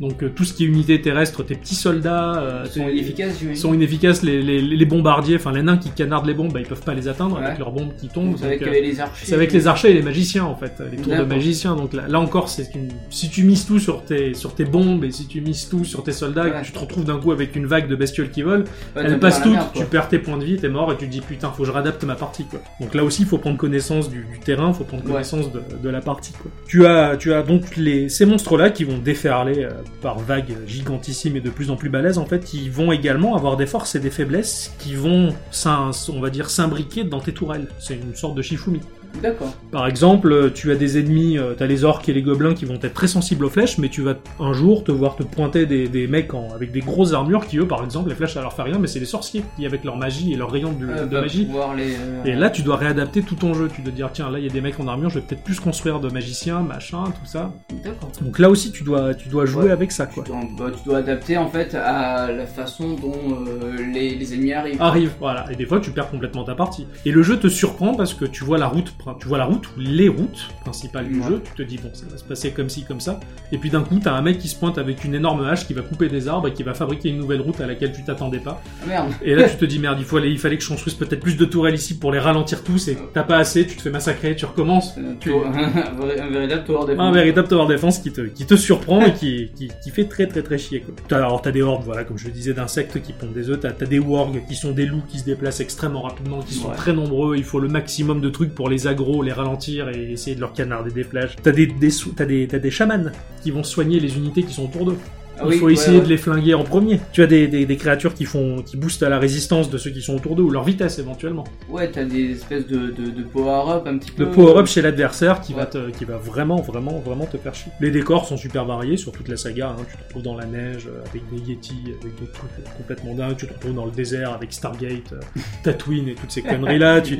donc euh, tout ce qui est unité terrestre, tes petits soldats euh, sont tes- efficaces, ils j'imagine. sont inefficaces, les, les, les bombardiers, enfin les nains qui canardent les bombes, bah, ils peuvent pas les atteindre Ouais. avec leurs bombes qui tombent. C'est avec euh, euh, les archers. c'est avec les archers et les magiciens en fait, les tours de magiciens. Donc là, là encore, c'est une... si tu mises tout sur tes sur tes bombes et si tu mises tout sur tes soldats, et Ouais. que tu te retrouves d'un coup avec une vague de bestioles qui volent, Ouais, elles passent toutes, merde, tu perds tes points de vie, t'es mort et tu te dis putain, faut que je réadapte ma partie quoi. Donc là aussi, il faut prendre connaissance du, du terrain, faut prendre connaissance de, de la partie quoi. Tu as tu as donc les ces monstres là qui vont déferler euh, par vagues gigantissimes et de plus en plus balèzes en fait, ils vont également avoir des forces et des faiblesses qui vont on va dire s'imbriquer dans tes tourelles. C'est une sorte de Shifumi. D'accord. Par exemple, tu as des ennemis, euh, t'as les orques et les gobelins qui vont être très sensibles aux flèches, mais tu vas un jour te voir te pointer des, des mecs en- avec des grosses armures qui, eux, par exemple, les flèches ça leur fait rien, mais c'est les sorciers qui, avec leur magie et leur rayon de, Euh, de magie. les, euh, Et là, tu dois réadapter tout ton jeu. Tu dois dire, tiens, là, il y a des mecs en armure, je vais peut-être plus construire de magiciens, machin, tout ça. D'accord. Donc là aussi, tu dois, tu dois jouer Ouais. avec ça, quoi. Tu dois, bah, tu dois adapter en fait à la façon dont euh, les, les ennemis arrivent. Arrive, voilà. Et des fois, tu perds complètement ta partie. Et le jeu te surprend parce que tu vois la route, tu vois la route ou les routes principales du Ouais. jeu. Tu te dis bon, ça va se passer comme ci, comme ça. Et puis d'un coup, t'as un mec qui se pointe avec une énorme hache qui va couper des arbres et qui va fabriquer une nouvelle route à laquelle tu t'attendais pas. Ah, merde. Et là, tu te dis merde, il faut aller, il fallait que je construise peut-être plus de tourelles ici pour les ralentir tous. Et t'as pas assez, tu te fais massacrer, tu recommences. Un Tu- tour- un véritable tower defense. Un véritable tower defense qui te, qui te surprend et qui, qui, qui fait très très très chier quoi. Alors t'as des hordes, voilà, comme je le disais, d'insectes qui pondent des œufs, t'as t'as des wargs qui sont des loups qui se déplacent extrêmement rapidement, qui sont Ouais. très nombreux, il faut le maximum de trucs pour les aggro, les ralentir et essayer de leur canarder des flèches. T'as des, des, des, des chamans qui vont soigner les unités qui sont autour d'eux. Ah Il oui, faut ouais, essayer ouais. de les flinguer en premier. Tu as des, des, des créatures qui font, qui boostent à la résistance de ceux qui sont autour d'eux ou leur vitesse éventuellement. Ouais, t'as des espèces de, de, de power-up un petit peu. Le power-up chez l'adversaire qui va Ouais. te, qui va vraiment, vraiment, vraiment te faire chier. Les décors sont super variés sur toute la saga. hein. Tu te retrouves dans la neige euh, avec des Yeti, avec des trucs complètement dingues. Tu te retrouves dans le désert avec Stargate, euh, Tatooine et toutes ces conneries là. tu,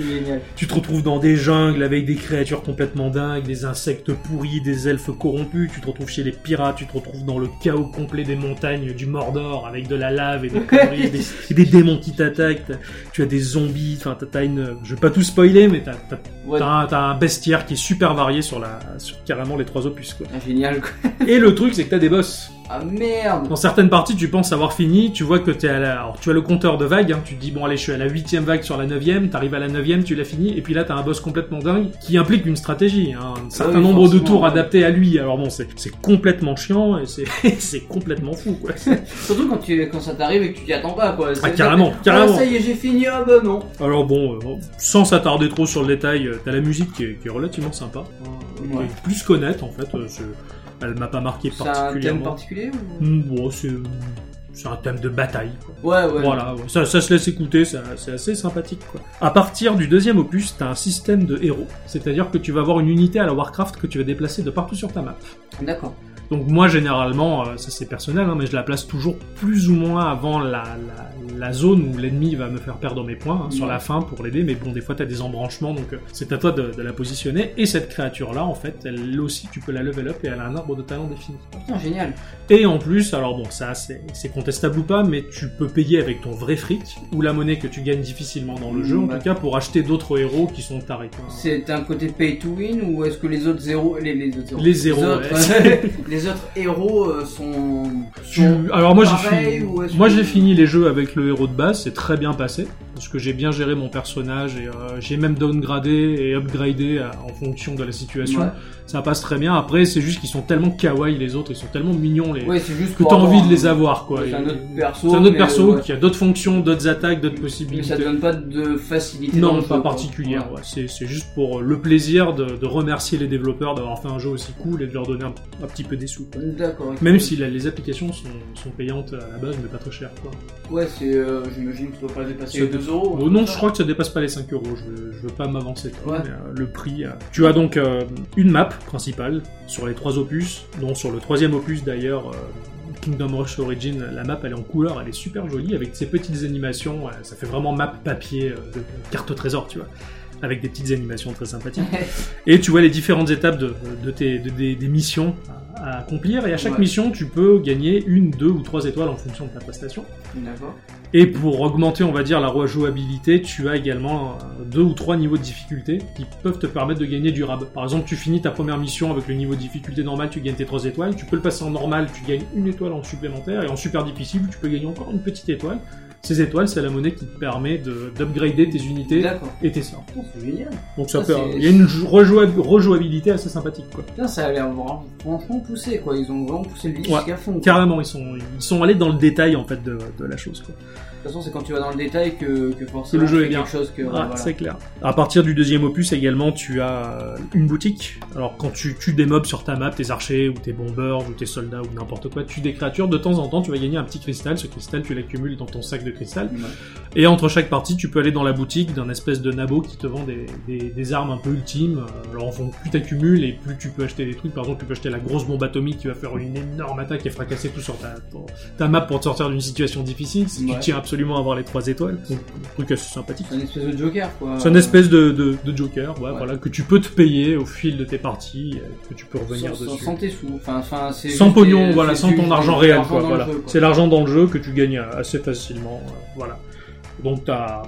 tu te retrouves dans des jungles avec des créatures complètement dingues, des insectes pourris, des elfes corrompus. Tu te retrouves chez les pirates. Tu te retrouves dans le chaos complet des montagnes du Mordor avec de la lave et des conneries, et des, et des démons qui t'attaquent. T'as- Tu as des zombies. Enfin, t'as- t'as une. Je vais pas tout spoiler, mais t'as t'as Ouais. T'as un, t'as un bestiaire qui est super varié sur, la, sur carrément les trois opus. Quoi. Ah, génial quoi. Et le truc, c'est que t'as des boss. Ah merde. Dans certaines parties, tu penses avoir fini, tu vois que t'es à la... Alors, tu as le compteur de vagues, hein, tu te dis, bon allez, je suis à la huitième vague sur la neuvième, t'arrives à la neuvième, tu l'as fini, et puis là, t'as un boss complètement dingue qui implique une stratégie, hein, un certain Ah oui, nombre de tours ouais. adaptés à lui. Alors bon, c'est complètement chiant, et c'est complètement fou, quoi. Surtout quand, tu, quand ça t'arrive et que tu t'y attends pas quoi. Ah, carrément, Ah, carrément. ça y est, j'ai fini. Ah bah non. Alors bon, euh, sans s'attarder trop sur le détail, euh, t'as la musique qui est, qui est relativement sympa, euh, Ouais. qui est plus qu'honnête en fait, euh, elle m'a pas marqué C'est un thème particulièrement. particulier ou... Hmm, bon, c'est c'est un thème de bataille. Quoi. Ouais, ouais. Voilà, ouais. ça, ça se laisse écouter, ça- c'est assez sympathique. Quoi. À partir du deuxième opus, t'as un système de héros, c'est-à-dire que tu vas avoir une unité à la Warcraft que tu vas déplacer de partout sur ta map. D'accord. Donc moi généralement, euh, ça c'est personnel, hein, mais je la place toujours plus ou moins avant la, la, la zone où l'ennemi va me faire perdre mes points hein, sur la fin pour l'aider. Mais bon, des fois t'as des embranchements, donc euh, c'est à toi de, de la positionner. Et cette créature là, en fait, elle aussi tu peux la level up et elle a un arbre de talent défini. Putain, génial. Et en plus, alors bon, ça c'est contestable ou pas, mais tu peux payer avec ton vrai fric ou la monnaie que tu gagnes difficilement dans le Mmh, jeu, en bah. tout cas pour acheter d'autres héros qui sont tarés. C'est un côté pay to win ou est-ce que les autres zéros, les, les autres zéros, Les zéros, autres, ouais. les autres héros euh, sont, Tu- Alors moi j'ai fini, ou est-ce moi que- j'ai fini les jeux avec le héros de base, c'est très bien passé parce que j'ai bien géré mon personnage et euh, j'ai même downgradé et upgradé à- en fonction de la situation. Ouais. Ça passe très bien. Après c'est juste qu'ils sont tellement kawaii les autres, ils sont tellement mignons les Ouais, juste que t'as envie de les avoir quoi. C'est un autre perso. C'est un autre mais, perso ouais. qui a d'autres fonctions, d'autres attaques, d'autres Mais possibilités. ça te donne pas de facilité. Non, pas jeu, particulière. C'est, c'est juste pour le plaisir de, de remercier les développeurs d'avoir fait un jeu aussi cool et de leur donner un, un petit peu des sous. quoi. D'accord. ok. Même si la- les applications sont, sont payantes à la base, mais pas très chères. Quoi. Ouais, c'est. euh, J'imagine que ça doit pas dépasser les 2 euros. Oh non, je crois que ça dépasse pas les 5 euros. Je, veux- je veux pas m'avancer. trop, Ouais. mais, euh, le prix. euh, Tu as donc euh, une map principale sur les trois opus, dont sur le troisième opus d'ailleurs. euh, Kingdom Rush Origin, la map elle est en couleur, elle est super jolie avec ses petites animations, euh, ça fait vraiment map papier euh, de carte au trésor, tu vois, avec des petites animations très sympathiques. Et tu vois les différentes étapes de, de tes, de- des, des missions à, à accomplir. Et à chaque Ouais. mission, tu peux gagner une, deux ou trois étoiles en fonction de ta prestation. D'accord. Et pour augmenter, on va dire, la rejouabilité, tu as également euh, deux ou trois niveaux de difficulté qui peuvent te permettre de gagner du rab. Par exemple, tu finis ta première mission avec le niveau de difficulté normal, tu gagnes tes trois étoiles. Tu peux le passer en normal, tu gagnes une étoile en supplémentaire. Et en super difficile, tu peux gagner encore une petite étoile. Ces étoiles, c'est la monnaie qui te permet de- d'upgrader tes unités et tes sorts. Putain, C'est génial. Donc ça Ça, peut, il y a une rejouab- rejouabilité assez sympathique, quoi. Putain, ça a l'air vraiment franchement poussé, quoi. Ils ont vraiment poussé le Ouais. jusqu'à fond. quoi. Carrément, ils sont, ils sont allés dans le détail en fait de, de la chose. Quoi. De toute façon, c'est quand tu vas dans le détail que, que forcément le jeu tu est bien. quelque chose que. Ah, voilà. C'est clair. À partir du deuxième opus également, tu as une boutique. Alors quand tu tues des mobs sur ta map, tes archers ou tes bombers ou tes soldats ou n'importe quoi, tu tues des créatures. De temps en temps, tu vas gagner un petit cristal. Ce cristal, tu l'accumules dans ton sac de cristal. Ouais. Et entre chaque partie, tu peux aller dans la boutique d'un espèce de nabo qui te vend des, des, des armes un peu ultimes. Alors, en fond, plus t'accumules et plus tu peux acheter des trucs. Par exemple, tu peux acheter la grosse bombe atomique qui va faire une énorme attaque et fracasser tout sur ta, ta map pour te sortir d'une situation difficile. Si Ouais. tu tiens absolument avoir les trois étoiles. Donc, un truc assez sympathique. C'est une espèce de Joker, quoi. C'est une espèce de, de, de joker, ouais, Ouais. voilà, que tu peux te payer au fil de tes parties, que tu peux revenir sans, dessus. sans tes sous. Enfin, enfin, c'est Sans pognon, des- voilà, sans ton argent réel, quoi, voilà. C'est l'argent dans le jeu que tu gagnes assez facilement, euh, voilà. Donc t'as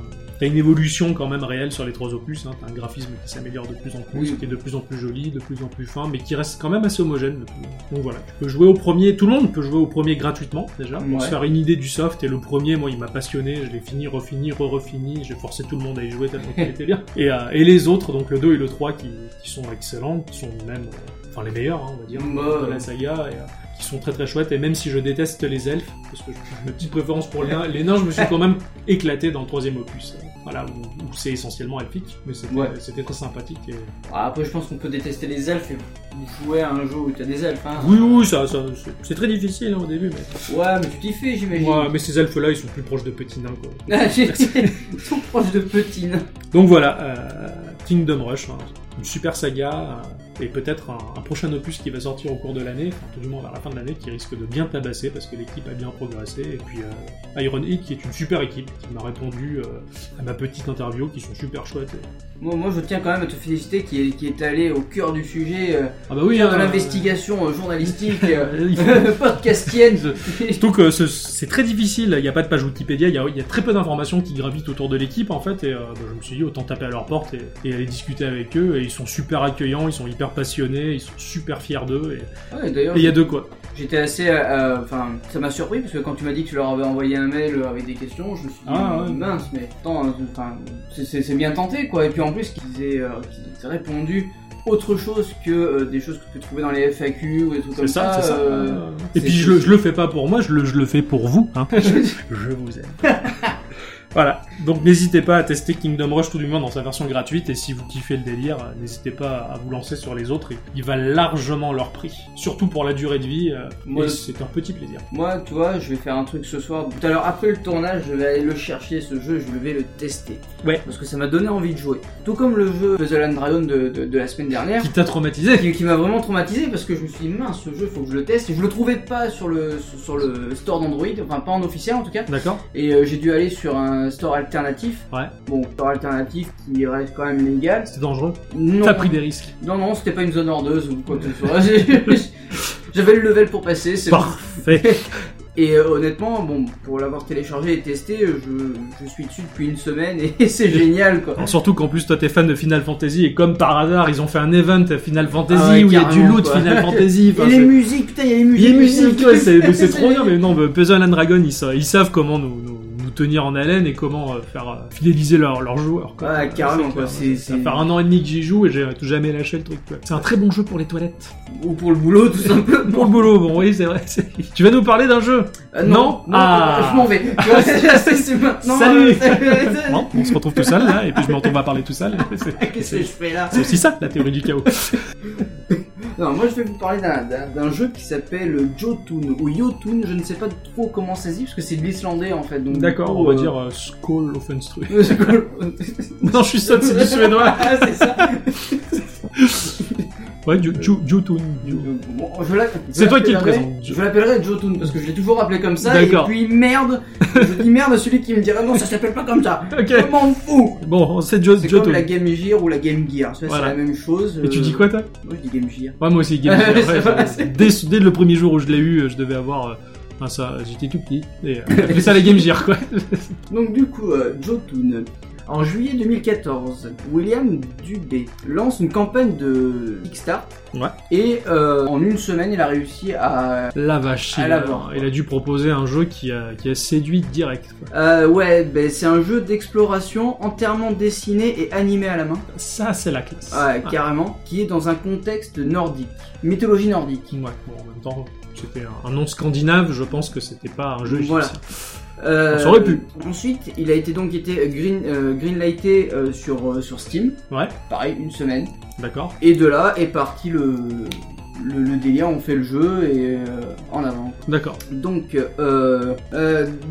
as une évolution quand même réelle sur les trois opus, hein. t'as un graphisme qui s'améliore de plus en plus, Oui. qui est de plus en plus joli, de plus en plus fin, mais qui reste quand même assez homogène. Donc voilà, tu peux jouer au premier, tout le monde peut jouer au premier gratuitement déjà, pour Ouais. se faire une idée du soft, et le premier, moi il m'a passionné, je l'ai fini, refini, re-refini, j'ai forcé tout le monde à y jouer tellement qu'il était bien. Et, euh, et les autres, donc le 2 et le 3 qui, qui sont excellents, qui sont même, euh, enfin les meilleurs, hein, on va dire, de la saga, et, euh, qui sont très très chouettes, et même si je déteste les elfes, parce que j'ai une petite préférence pour les nains, les nains je me suis quand même éclaté dans le troisième opus, voilà, où, où c'est essentiellement elfique, mais c'était Ouais. très sympathique. Et... Ah, Après, je pense qu'on peut détester les elfes et jouer à un jeu où t'as des elfes. Hein. Oui, oui, ça, ça, c'est- très difficile hein, au début, mais... Ouais, mais tu t'y fais, j'imagine. Ouais, mais ces elfes-là, ils sont plus proches de petits nains, quoi. Ah, Ils sont proches de petits nains. Donc voilà, euh, Kingdom Rush, hein, une super saga, euh, et peut-être un, un prochain opus qui va sortir au cours de l'année, enfin tout du moins vers la fin de l'année, qui risque de bien tabasser parce que l'équipe a bien progressé, et puis euh, Iron Heat qui est une super équipe, qui m'a répondu euh, à ma petite interview, qui sont super chouettes. Moi, moi, je tiens quand même à te féliciter qui est, qui est allé au cœur du sujet, euh, Ah bah oui, de hein, l'investigation euh, journalistique, podcastienne. Surtout que ce- c'est très difficile, il n'y a pas de page Wikipédia, il y a, il y a très peu d'informations qui gravitent autour de l'équipe en fait, et bah, je me suis dit autant taper à leur porte et, et aller discuter avec eux, et ils sont super accueillants, ils sont hyper passionnés, ils sont super fiers d'eux, et Ouais, d'ailleurs, et il y a de quoi. j'étais assez. euh, euh, Enfin, ça m'a surpris parce que quand tu m'as dit que tu leur avais envoyé un mail avec des questions, je me suis dit, Ah, ouais. mince, mais attends, enfin, c'est- bien tenté quoi. Et puis en plus, qu'ils aient, euh, aient répondu autre chose que euh, des choses que tu peux trouver dans les FAQ ou des trucs comme ça, ça. c'est ça. euh, et puis je le, je le fais pas pour moi, je le, je le fais pour vous. Hein. je vous aime. Voilà, donc n'hésitez pas à tester Kingdom Rush tout du moins dans sa version gratuite et si vous kiffez le délire, euh, n'hésitez pas à vous lancer sur les autres, ils valent largement leur prix. Surtout pour la durée de vie, euh, Moi, c'est un petit plaisir. Moi, tu vois, je vais faire un truc ce soir. Tout à l'heure, après le tournage, je vais aller le chercher, ce jeu, je vais le tester. Ouais. Parce que ça m'a donné envie de jouer. Tout comme le jeu Puzzle and Dragon de, de, de la semaine dernière. Qui t'a traumatisé Qui, qui m'a vraiment traumatisé parce que je me suis dit, mince, ce jeu, faut que je le teste. Et je le trouvais pas sur le, sur le store d'Android, enfin pas en officiel en tout cas. D'accord Et euh, j'ai dû aller sur un store alternatif. Ouais. Bon, store alternatif qui reste quand même légal. C'était dangereux Non, T'as pris des risques. non, non, c'était pas une zone ordeuse ou quoi que ce soit. J'avais le level pour passer, c'est. Parfait Et euh, honnêtement, bon, pour l'avoir téléchargé et testé, je, je suis dessus depuis une semaine et c'est génial quoi. Alors, Surtout qu'en plus toi t'es fan de Final Fantasy et comme par hasard ils ont fait un event Final Fantasy Ah ouais, où il y a du loot quoi. Final Fantasy. Et enfin, les c'est- musiques, putain, il y a les Il musiques. y a musique, ouais, c'est trop bien, mais non, Puzzle and Dragon, ils, ils savent comment nous tenir en haleine et comment euh, faire euh, fidéliser leurs leurs joueurs. Quoi. Ouais, carrément, quoi, c'est- Ça c'est- fait un an et demi que j'y joue et j'ai jamais lâché le truc. quoi. C'est un très bon jeu pour les toilettes. Ou pour le boulot, tout simplement. Pour le boulot, bon oui, c'est vrai. c'est- Tu vas nous parler d'un jeu? Euh, Non non, non, Ah. je m'en vais. C'est maintenant. Salut. euh, c'est- Non, on se retrouve tout seul là, et puis je me retrouve à parler tout seul. C'est- Qu'est-ce que je fais là? C'est aussi ça, la théorie du chaos. Non, moi je vais vous parler d'un- jeu qui s'appelle Jotun ou Jotun, je ne sais pas trop comment ça se dit parce que c'est de l'islandais en fait. D'accord, on va euh, dire euh, Skål non, je suis seul, c'est du suédois. Ah, c'est ça. Ouais, Jotun. Bon, je C'est toi qui le présente. Je l'appellerai Jotun parce que je l'ai toujours appelé comme ça. Et puis merde, je dis merde à celui qui me dira non, ça s'appelle pas comme ça. Ok. Je m'en fous. Bon, c'est Jo- C'est Jotun. comme la Game Gear ou la Game Gear. Voilà. C'est la même chose. Et tu euh, dis quoi toi Moi je dis Game Gear. Ouais, moi aussi, Game Gear. Ouais, dès, dès le premier jour où je l'ai eu, je devais avoir. euh, Enfin, ça, j'étais tout petit. Et euh, ça la Game Gear, quoi. Donc du coup, euh, Jotun. En juillet 2014, William Dubé lance une campagne de Kickstart. Ouais. Et euh, en une semaine, il a réussi à... La vache, À il, a, il a dû proposer un jeu qui a, qui a séduit direct. quoi. Euh, ouais, ben, c'est un jeu d'exploration entièrement dessiné et animé à la main. Ça, c'est la classe. Ouais, carrément. Qui est dans un contexte nordique. Mythologie nordique. Ouais, bon, en même temps, c'était un, un nom scandinave, je pense que c'était pas un jeu Voilà. Euh, Ça aurait pu. Ensuite, il a été donc été green, euh, greenlighté euh, sur, euh, sur Steam. Ouais, Pareil, une semaine. d'accord. Et de là est parti le, le, le délire, on fait le jeu et euh, en avant. D'accord. Donc,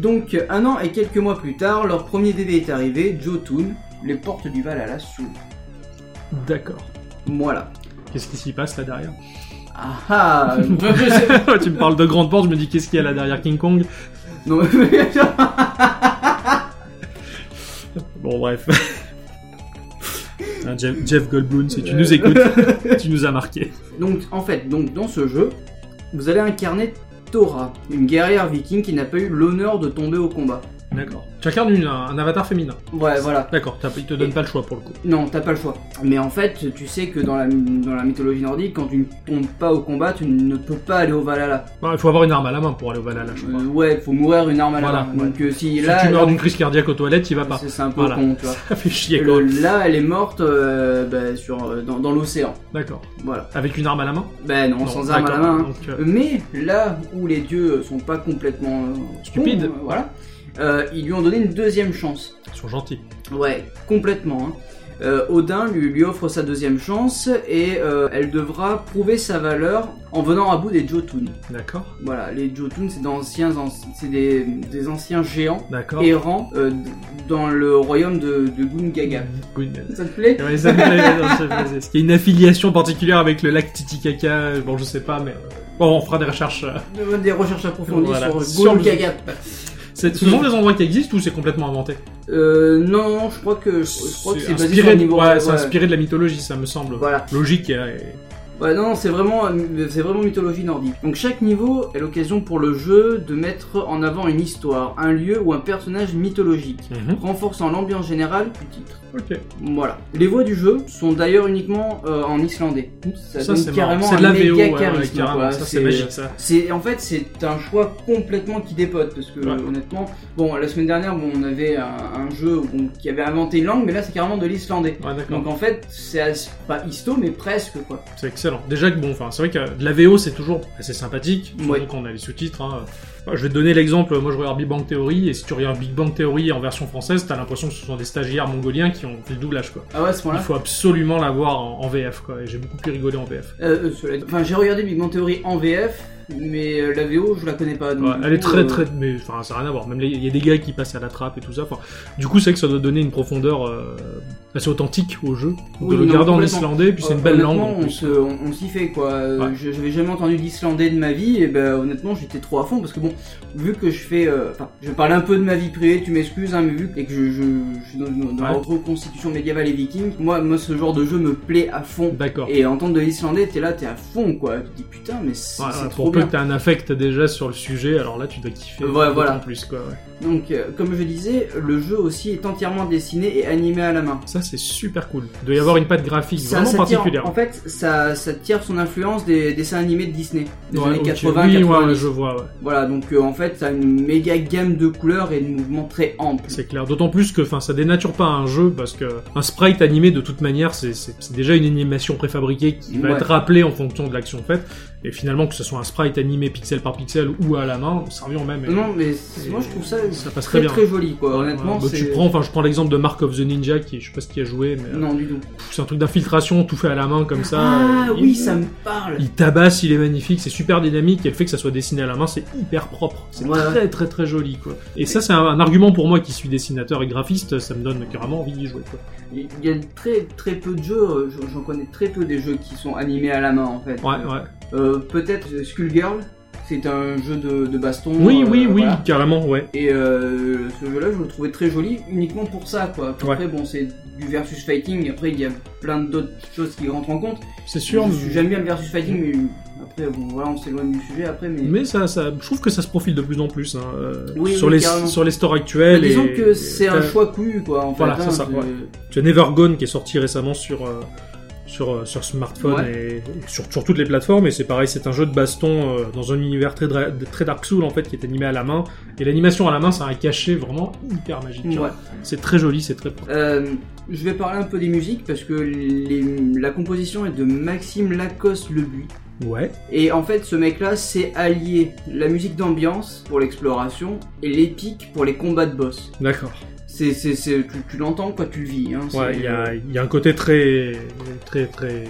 donc, un an et quelques mois plus tard, leur premier bébé est arrivé, Jotun. Les portes du Valhalla s'ouvrent. D'accord. Voilà. Qu'est-ce qui s'y passe là derrière? Ah ah Tu me parles de grande porte, je me dis qu'est-ce qu'il y a là derrière King Kong? Non, Bon, bref. Hein, Jeff, Jeff Goldblum, si tu nous écoutes, tu nous as marqué. Donc, en fait, donc, dans ce jeu, vous allez incarner Thora, une guerrière viking qui n'a pas eu l'honneur de tomber au combat. D'accord. Tu incarnes une- un, un avatar féminin. Ouais, voilà. D'accord, t'as- il te donne pas le choix pour le coup. Non, t'as pas le choix. Mais en fait, tu sais que dans la, dans la mythologie nordique, quand tu ne tombes pas au combat, tu ne peux pas aller au Valhalla. Il faut avoir une arme à la main pour aller au Valhalla, je crois. Euh, ouais, faut mourir une arme à la Voilà, main. Donc euh, si si là, tu meurs d'une crise cardiaque aux toilettes, il va pas. c'est c'est un peu Voilà. con, tu vois. Ça fait chier quoi. le- là, elle est morte euh, bah, sur, euh, dans, dans l'océan. D'accord. Voilà. Avec une arme à la main Ben non, Non, sans arme à la d'accord. main. hein. Donc, euh, Mais là où les dieux sont pas complètement euh, Stupides. cons, euh, voilà, euh, ils lui ont donné une deuxième chance. ils sont gentils. Ouais, complètement. hein. Euh, Odin lui, lui offre sa deuxième chance et euh, elle devra prouver sa valeur en venant à bout des Jotun. D'accord. Voilà, les Jotun, c'est des, des anciens géants errants euh, dans le royaume de, de Gungaga. Ça te plaît? Ouais, ça me plaît. Est-ce qu'il y a une affiliation particulière avec le lac Titicaca? Bon, je sais pas, mais bon, on fera des recherches. Des recherches approfondies Voilà. sur Sur Gungaga. C'est- Ce sont des endroits qui existent ou c'est complètement inventé Euh, non, je crois que je crois que c'est basé sur inspiré, le de- niveau. ouais, c'est ouais. inspiré de la mythologie, ça me semble Voilà. logique. et- Ouais, non, non, c'est vraiment, c'est vraiment mythologie nordique. Donc chaque niveau est l'occasion pour le jeu de mettre en avant une histoire, un lieu ou un personnage mythologique, Mhm. renforçant l'ambiance générale du titre. Ok. Voilà. Les voix du jeu sont d'ailleurs uniquement euh, en islandais. Ça, Ça, donne carrément un la VO, méga ouais, ouais, charisme. Ça, c'est magique, ça. C'est en fait c'est un choix complètement qui dépote parce que Ouais. honnêtement bon la semaine dernière bon, on avait un, un jeu bon, qui avait inventé une langue mais là c'est carrément de l'islandais Ouais, donc en fait c'est as- pas histo mais presque quoi C'est excellent. Excellent. Déjà que bon, enfin, c'est vrai que de la VO c'est toujours assez sympathique, surtout Ouais. quand on a les sous-titres. hein. Enfin, Je vais te donner l'exemple. Moi, je regarde Big Bang Theory, et si tu regardes Big Bang Theory en version française, t'as l'impression que ce sont des stagiaires mongoliens qui ont fait le doublage, quoi. Ah ouais, à ce Il faut absolument l'avoir en, en VF, quoi. Et j'ai beaucoup plus rigolé en VF. euh, euh, Enfin, j'ai regardé Big Bang Theory en VF, mais euh, la VO, je la connais pas. Ouais, elle est très très, mais enfin ça n'a rien à voir. Même il y a des gars qui passent à la trappe et tout ça. Du coup, c'est vrai que ça doit donner une profondeur assez authentique au jeu. Oui, de le non, garder en islandais, puis c'est une belle langue en On plus. se- on, on s'y fait quoi. Euh, Ouais. je- J'avais jamais entendu d'islandais de ma vie et ben honnêtement j'étais trop à fond parce que bon vu que je fais, euh, enfin je parle un peu de ma vie privée, tu m'excuses hein, mais vu que et que je, je, je suis dans, dans la Ouais. reconstitution médiévale et viking, moi moi ce genre de jeu me plaît à fond. D'accord. Et entendre de l'islandais, t'es là, t'es à fond quoi. Tu te dis putain mais c'est trop pour peu bien. que t'aies un affect déjà sur le sujet, alors là tu dois kiffer. Ouais, voilà. plus quoi. Donc euh, comme je disais, le jeu aussi est entièrement dessiné et animé à la main. Ça c'est super cool. Il doit y avoir une patte graphique Ça, vraiment ça tire, particulière. en fait, ça, ça tire son influence des dessins animés de Disney des Ouais, années ok. 80, Oui, ouais, 90. ouais, je vois. ouais. Voilà, donc euh, en fait, ça a une méga gamme de couleurs et de mouvements très amples. C'est clair. D'autant plus que, enfin, ça dénature pas un jeu parce que un sprite animé de toute manière, c'est déjà une animation préfabriquée qui va être rappelée en fonction de l'action faite. Et finalement, que ce soit un sprite animé pixel par pixel ou à la main, ça revient même. Non, mais moi je trouve ça, ça passe très très joli quoi. Honnêtement, Ouais, bah, tu prends, enfin, je prends l'exemple de Mark of the Ninja, qui, je sais pas ce qui a joué, mais euh, Non, du tout. c'est un truc d'infiltration, tout fait à la main comme ça. Ah euh, oui, ça me parle. Il tabasse, il est magnifique, c'est super dynamique, et le fait que ça soit dessiné à la main, c'est hyper propre. C'est Ouais, très très très joli, quoi. Et ça, c'est un, un argument pour moi qui suis dessinateur et graphiste, ça me donne carrément envie d'y jouer, quoi. Il y a très très peu de jeux, euh, j'en- j'en connais très peu des jeux qui sont animés à la main en fait. Ouais, ouais. Euh, Peut-être Skullgirl, c'est un jeu de, de baston. Oui, euh, oui, oui, voilà. carrément, ouais. Et euh, ce jeu-là, je le trouvais très joli uniquement pour ça, quoi. Après, bon, c'est du versus fighting. Après, il y a plein d'autres choses qui rentrent en compte. C'est sûr, J'aime bien le versus fighting, mais après, bon, voilà, on s'éloigne du sujet après, mais. mais ça, ça, je trouve que ça se profile de plus en plus, hein, euh, Oui, sur, oui, les, carrément. sur les stores Bah, actuels. disons et- que c'est un choix couillu, quoi, en Voilà, fait. c'est hein, ça, ouais. Tu as Never Gone qui est sorti récemment sur, euh, sur, euh, sur smartphone et, et sur, sur toutes les plateformes. Et c'est pareil, c'est un jeu de baston euh, dans un univers très, très Dark Soul en fait, qui est animé à la main. Et l'animation à la main, ça a un cachet vraiment hyper magique. Ouais. C'est très joli, c'est très propre. Euh, je vais parler un peu des musiques parce que les- la composition est de Maxime Lacoste Lebuy. Ouais. Et en fait, ce mec-là, c'est allier la musique d'ambiance pour l'exploration et l'épique pour les combats de boss. D'accord. C'est, c'est, c'est- tu, tu l'entends quand tu le vis. Hein, Ouais, il y a, il y a un côté très, très, très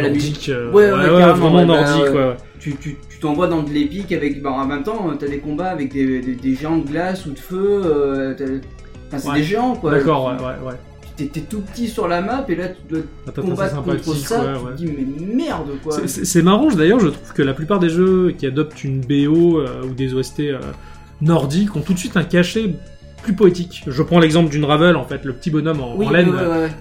nordique. euh, Ouais, ouais, carrément, vraiment ouais, bah, nordique. ouais. ouais, ouais. Tu, tu, tu t'envoies dans de l'épique avec. bah, en même temps, t'as des combats avec des, des, des géants de glace ou de feu. euh, Enfin, c'est Ouais. des géants quoi. D'accord, ouais, ouais, ouais. T'es, t'es tout petit sur la map et là tu dois Ah, t'as- combattre contre ça. ouais, tu ouais. te dis, mais merde quoi. C'est- C'est marrant, d'ailleurs, je trouve que la plupart des jeux qui adoptent une BO euh, ou des OST euh, nordiques ont tout de suite un cachet plus poétique. Je prends l'exemple d'une Ravel, en fait, le petit bonhomme en, oui, en laine.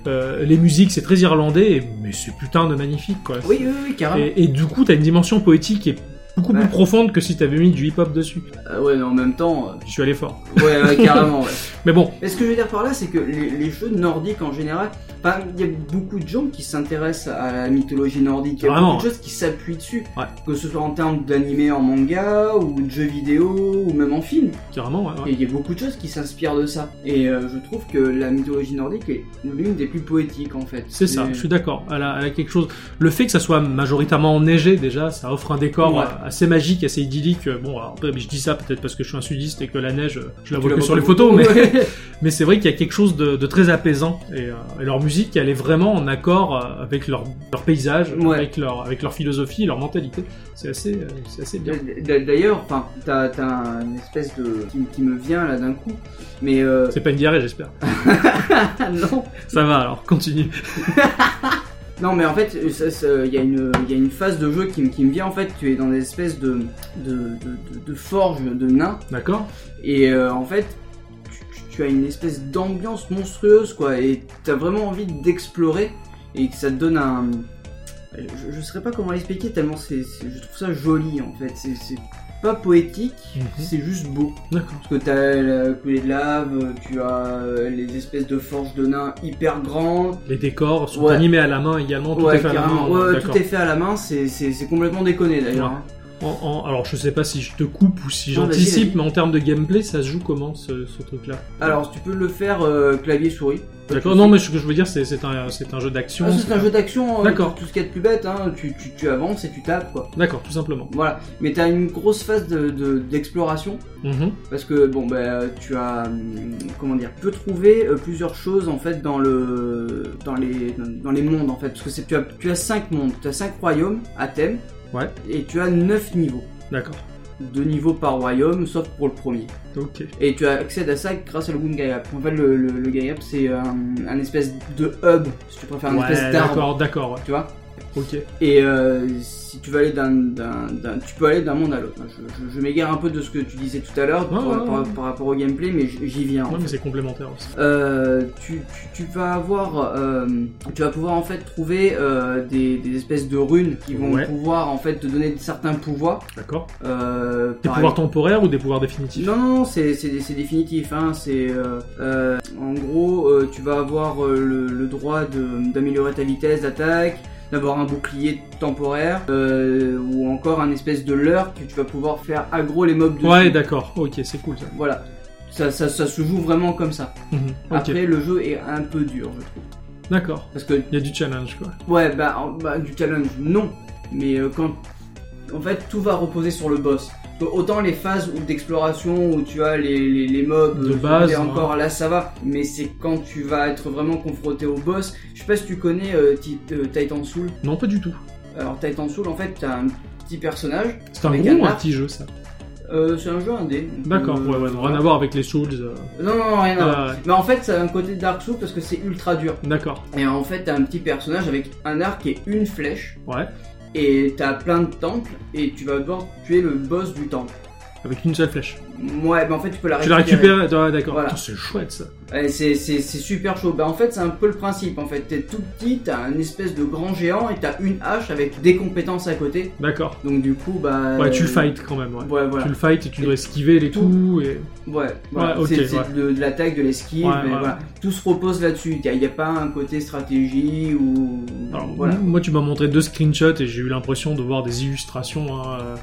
euh, les musiques, c'est très irlandais, et- mais c'est putain de magnifique, quoi. Oui, oui, oui, carrément. Et, et du coup, t'as une dimension poétique qui est beaucoup Ouais. plus profonde que si t'avais mis du hip-hop dessus. Ah ouais, mais en même temps, Je suis allé fort. euh, ouais, ouais, carrément. Ouais. Mais bon, Mais ce que je veux dire par là, c'est que les, les jeux nordiques en général, il y a beaucoup de gens qui s'intéressent à la mythologie nordique. Il y a Vraiment, beaucoup de choses qui s'appuient dessus, Ouais. que ce soit en termes d'animé en manga ou de jeux vidéo ou même en film. carrément, ouais, ouais. Et il y a beaucoup de choses qui s'inspirent de ça. Et euh, je trouve que la mythologie nordique est l'une des plus poétiques en fait. C'est ça, je suis d'accord. Elle a, elle a quelque chose. Le fait que ça soit majoritairement enneigé, déjà, ça offre un décor euh, assez magique, assez idyllique. Bon, alors, je dis ça peut-être parce que je suis un sudiste et que la neige, euh, je la vois que sur les photos, mais, mais c'est vrai qu'il y a quelque chose de, de très apaisant. Et, euh, et leur musique, elle est vraiment en accord euh, avec leur, leur paysage, Ouais. avec, leur, avec leur philosophie, leur mentalité. C'est assez, euh, c'est assez bien. D'ailleurs, enfin, t'as une espèce de qui, qui me vient là d'un coup, mais euh... C'est pas une diarrhée, j'espère. non, Ça va alors, continue. Non, mais en fait, il y, a une- il y a une phase de jeu qui, me- qui me vient. En fait, tu es dans des espèces de, de, de, de- de forge de nains. D'accord Et euh, en fait, tu, as une espèce d'ambiance monstrueuse, quoi. Et tu as vraiment envie d'explorer. Et que ça te donne un. Je, je saurais pas comment l'expliquer, tellement c'est, je trouve ça joli, en fait. C'est, c'est pas poétique, Mhm. c'est juste beau. D'accord. Parce que t'as la coulée de lave, tu as euh, les espèces de forges de nains hyper grandes. Les décors sont Ouais. animés à la main également, tout ouais, est fait à la main. Ouais, tout est fait à la main, c'est, c'est, c'est complètement déconné d'ailleurs. Hein. En- en- alors je sais pas si je te coupe ou si j'anticipe, mais en termes de gameplay, ça se joue comment ce, ce truc-là? Alors, tu peux le faire euh, clavier-souris. Pas de D'accord, non mais ce que je veux dire c'est c'est un, un jeu d'action. Ah, c'est un jeu d'action, euh, D'accord. tout ce qu'il y a de plus bête, hein. tu, tu, tu avances et tu tapes quoi. D'accord, tout simplement. Voilà, mais t'as une grosse phase de- de- d'exploration Mhm. parce que bon bah tu as hum, comment dire, tu peux trouver euh, plusieurs choses en fait dans le dans les dans les mondes en fait parce que tu as tu as cinq mondes, tu as cinq royaumes à thème Ouais. et tu as neuf niveaux, D'accord. deux niveaux par royaume sauf pour le premier. Ok. Et tu accèdes à ça grâce à le Wound Gap. En fait le, le, le Gap c'est un, un espèce de hub si tu préfères, un Ouais, espèce d'arbre, d'accord, d'accord, ouais. tu vois? Ok. Et euh, si tu veux aller d'un, d'un, d'un- tu peux aller d'un monde à l'autre. Je, je, je m'égare un peu de ce que tu disais tout à l'heure par, rapport au gameplay, mais j'y viens. mais c'est complémentaire aussi. Euh, tu, tu, tu vas avoir, euh, tu vas pouvoir en fait trouver des, des espèces de runes qui vont Ouais. pouvoir en fait te donner certains pouvoirs. D'accord. Des pouvoirs temporaires ou des pouvoirs définitifs? Non, non, non, c'est, définitif. Hein, c'est, en gros, tu vas avoir le, le droit d'améliorer ta vitesse d'attaque, d'avoir un bouclier temporaire, euh, ou encore un espèce de leurre que tu vas pouvoir faire aggro les mobs dessus. Ouais, d'accord. Ok, c'est cool ça. Voilà. Ça, ça, ça se joue vraiment comme ça. Mhm. Après, le jeu est un peu dur, je trouve. D'accord. Parce que, Il y a du challenge quoi. ouais, bah, bah, du challenge, non. Mais euh, quand. En fait, tout va reposer sur le boss. Donc, Autant les phases d'exploration où tu as les, les, les mobs De euh, base, et hein. encore là ça va, mais c'est quand tu vas être vraiment confronté au boss. Je sais pas si tu connais euh, euh, Titan Soul. Non, pas du tout. Alors Titan Soul en fait t'as un petit personnage, C'est un gros ou un petit jeu ça euh, c'est un jeu indé. D'accord, euh, ouais, ouais, rien à voir avec les Souls. euh, Non non rien à Ah, voir. Mais en fait ça a un côté Dark Souls parce que c'est ultra dur. D'accord. Et en fait t'as un petit personnage avec un arc et une flèche. Ouais. Et t'as plein de temples et tu vas devoir tuer le boss du temple. Avec une seule flèche. Ouais, mais en fait tu peux la Tu récupérer. récupéré Ouais, d'accord. Voilà. Putain, C'est chouette ça. C'est, c'est, c'est super chaud. Bah en fait c'est un peu le principe en fait. T'es tout petit, t'as un espèce de grand géant et t'as une hache avec des compétences à côté. D'accord. Donc du coup bah... Ouais, tu le fight quand même. Ouais. Ouais voilà. Tu le fight et tu dois Et esquiver les tout. coups et. Ouais, voilà. Ouais, c'est, ouais. de, de l'attaque, de l'esquive, mais voilà. Tout se repose là-dessus. Il n'y a, pas un côté stratégie ou... Alors, voilà. Moi, tu m'as montré deux screenshots et j'ai eu l'impression de voir des illustrations. hein, euh,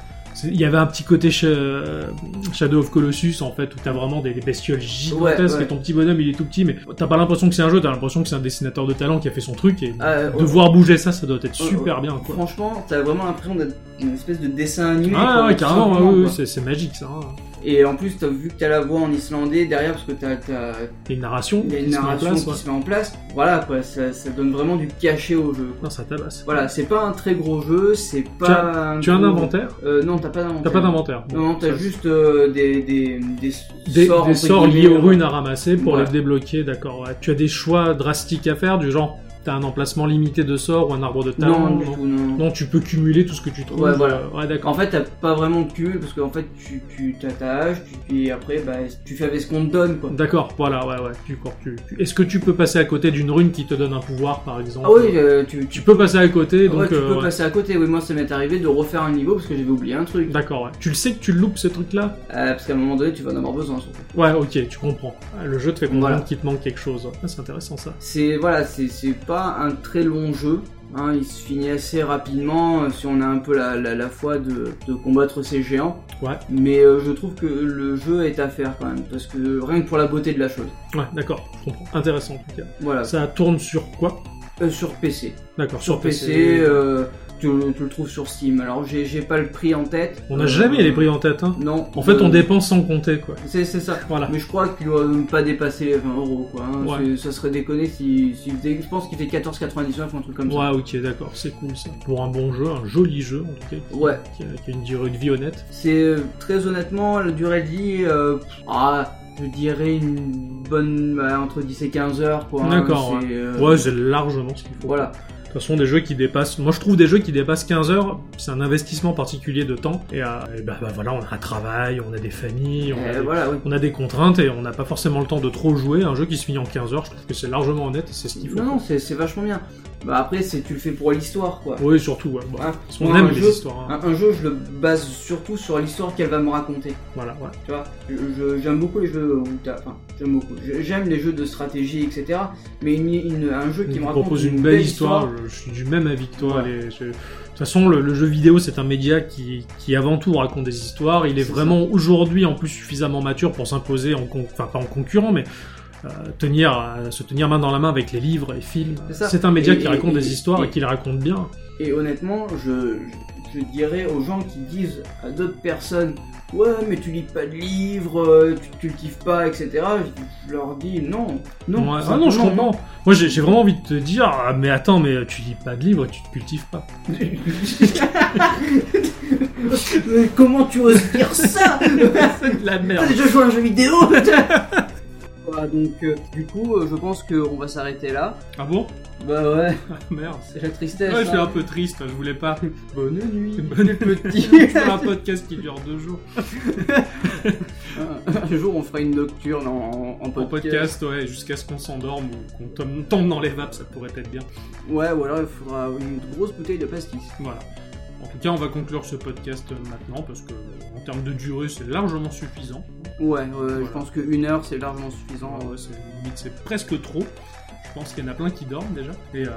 Il y avait un petit côté Shadow of Colossus en fait où t'as vraiment des, des bestioles gigantesques Ouais, ouais. et ton petit bonhomme il est tout petit mais t'as pas l'impression que c'est un jeu, t'as l'impression que c'est un dessinateur de talent qui a fait son truc et Ah, de ouais. voir bouger ça, ça doit être super bien quoi. Franchement, t'as vraiment l'impression d'être une espèce de dessin animé. Ah ouais, carrément, c'est magique ça. hein. Et en plus, t'as vu que t'as la voix en islandais derrière parce que t'as, t'as, Il y a une narration il y a qui une se met en narration place. qui ouais. se met en place. Voilà quoi, ça, ça donne vraiment du cachet au jeu. Non, ça tabasse. Voilà, c'est pas un très gros jeu, c'est Tu as- pas. un Tu as un inventaire euh, Non, t'as pas d'inventaire. T'as pas d'inventaire. Bon, Non, t'as juste euh, des, des, des, Des, sorts, des sorts liés aux runes à ramasser pour les débloquer, d'accord. ouais. Tu as des choix drastiques à faire, du genre, t'as un emplacement limité de sorts ou un arbre de talent Non, du tout, non. Non, tu peux cumuler tout ce que tu trouves. Ouais, voilà. euh, ouais, d'accord. En fait, t'as pas vraiment de cumul parce qu'en fait, tu, tu t'as ta hache, tu, puis après, bah, tu fais avec ce qu'on te donne, quoi. D'accord, voilà, ouais, ouais. Tu, tu- Est-ce que tu peux passer à côté d'une rune qui te donne un pouvoir, par exemple? Ah oui, euh, tu, Tu peux passer à côté, donc. ouais, tu euh, peux ouais. passer à côté. Oui, moi, ça m'est arrivé de refaire un niveau parce que j'avais oublié un truc. D'accord, ouais. Tu le sais que tu loupes ce truc-là? Parce qu'à un moment donné, tu vas en avoir besoin, surtout. Ouais, ok, tu comprends. Ah, Le jeu te fait comprendre Voilà. qu'il te manque quelque chose. Ah, c'est intéressant ça. C'est voilà, c'est c'est pas un très long jeu. Hein, il se finit assez rapidement euh, si on a un peu la, la, la foi de, de combattre ces géants. Ouais. Mais euh, je trouve que le jeu est à faire quand même, parce que rien que pour la beauté de la chose. Ouais, d'accord, je comprends. Intéressant en tout cas. Voilà. Ça tourne sur quoi? Euh, sur PC. D'accord, Sur PC, euh, tu, tu le trouves sur Steam. Alors j'ai pas le prix en tête. On n'a Euh, jamais les prix en tête, hein. Non. En fait, on Euh, dépense sans compter, quoi. C'est ça. Voilà. Mais je crois qu'il doit même pas dépasser les 20 euros quoi. hein. Ouais. Ça serait déconné si, si je pense qu'il fait 14,99 ou un truc comme ça. Ouais, ok, d'accord, c'est cool ça. Pour un bon jeu, un joli jeu en tout cas, qui, Ouais. qui a, qui a une durée de vie honnête. C'est euh, très honnêtement la durée de vie, euh, ah, je dirais une bonne bah, entre 10 et 15 heures quoi. hein. D'accord, C'est, euh, Ouais, c'est largement ce qu'il faut. Voilà. De toute façon, des jeux qui dépassent. Moi, je trouve des jeux qui dépassent 15 heures, c'est un investissement particulier de temps. Et, euh, et bah, bah, voilà, on a un travail, on a des familles, on, a Euh, des, voilà, oui. on a des contraintes et on n'a pas forcément le temps de trop jouer. Un jeu qui se finit en 15 heures, je trouve que c'est largement honnête et c'est ce qu'il faut. Non, non, c'est vachement bien. Bah après, c'est tu le fais pour l'histoire quoi. Oui, surtout, ouais. Bon, Hein, on moi, aime un les jeu- histoires. hein. Un, un jeu, je le base surtout sur l'histoire qu'elle va me raconter. Voilà, ouais. Tu vois, j'aime beaucoup les jeux où t'as, enfin, j'aime beaucoup. J'aime les jeux de stratégie, etc. Mais une- une- un jeu qui me raconte propose une, belle histoire, Je, je suis du même avis que toi. Ouais. je- toute façon, le, le jeu vidéo, c'est un média qui, qui avant tout raconte des histoires. Il est, vraiment aujourd'hui en plus suffisamment mature pour s'imposer, en con- enfin pas en concurrent, mais tenir, à- se tenir main dans la main avec les livres et films. C'est un média Et- qui et- raconte et- des histoires et, qui les raconte bien. Et honnêtement, je, je, je dirais aux gens qui disent à d'autres personnes Ouais, mais tu lis pas de livres, euh, tu cultives pas, etc. Je, leur dis non, non. Ouais. Ah non, je comprends. Moi, j'ai vraiment envie de te dire, ah, mais attends, mais tu lis pas de livres, tu te cultives pas. Mais comment tu oses dire ça? C'est de la T'as merde. déjà joué à un jeu vidéo? Donc euh, du coup, euh, je pense qu'on va s'arrêter là. Ah bon? Bah ouais, Ah, Merde. c'est la tristesse. Ouais, je suis hein. un peu triste, je voulais pas. Bonne nuit. Bonne petit. Fais un podcast qui dure deux jours. Un jour, on fera une nocturne en, en En podcast. podcast, ouais, jusqu'à ce qu'on s'endorme ou qu'on tombe, tombe dans les vapes, ça pourrait être bien. Ouais, ou alors il faudra une grosse bouteille de pastis. Voilà. En tout cas, on va conclure ce podcast maintenant parce que en termes de durée, c'est largement suffisant. Ouais, je pense qu'une heure c'est largement suffisant. Ouais, c'est presque trop. Je pense qu'il y en a plein qui dorment déjà. Et euh,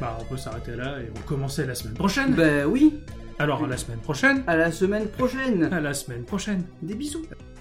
bah, on peut s'arrêter là et recommencer la semaine prochaine. Bah oui, Alors à la semaine prochaine. à la semaine prochaine. À la semaine prochaine. Des bisous.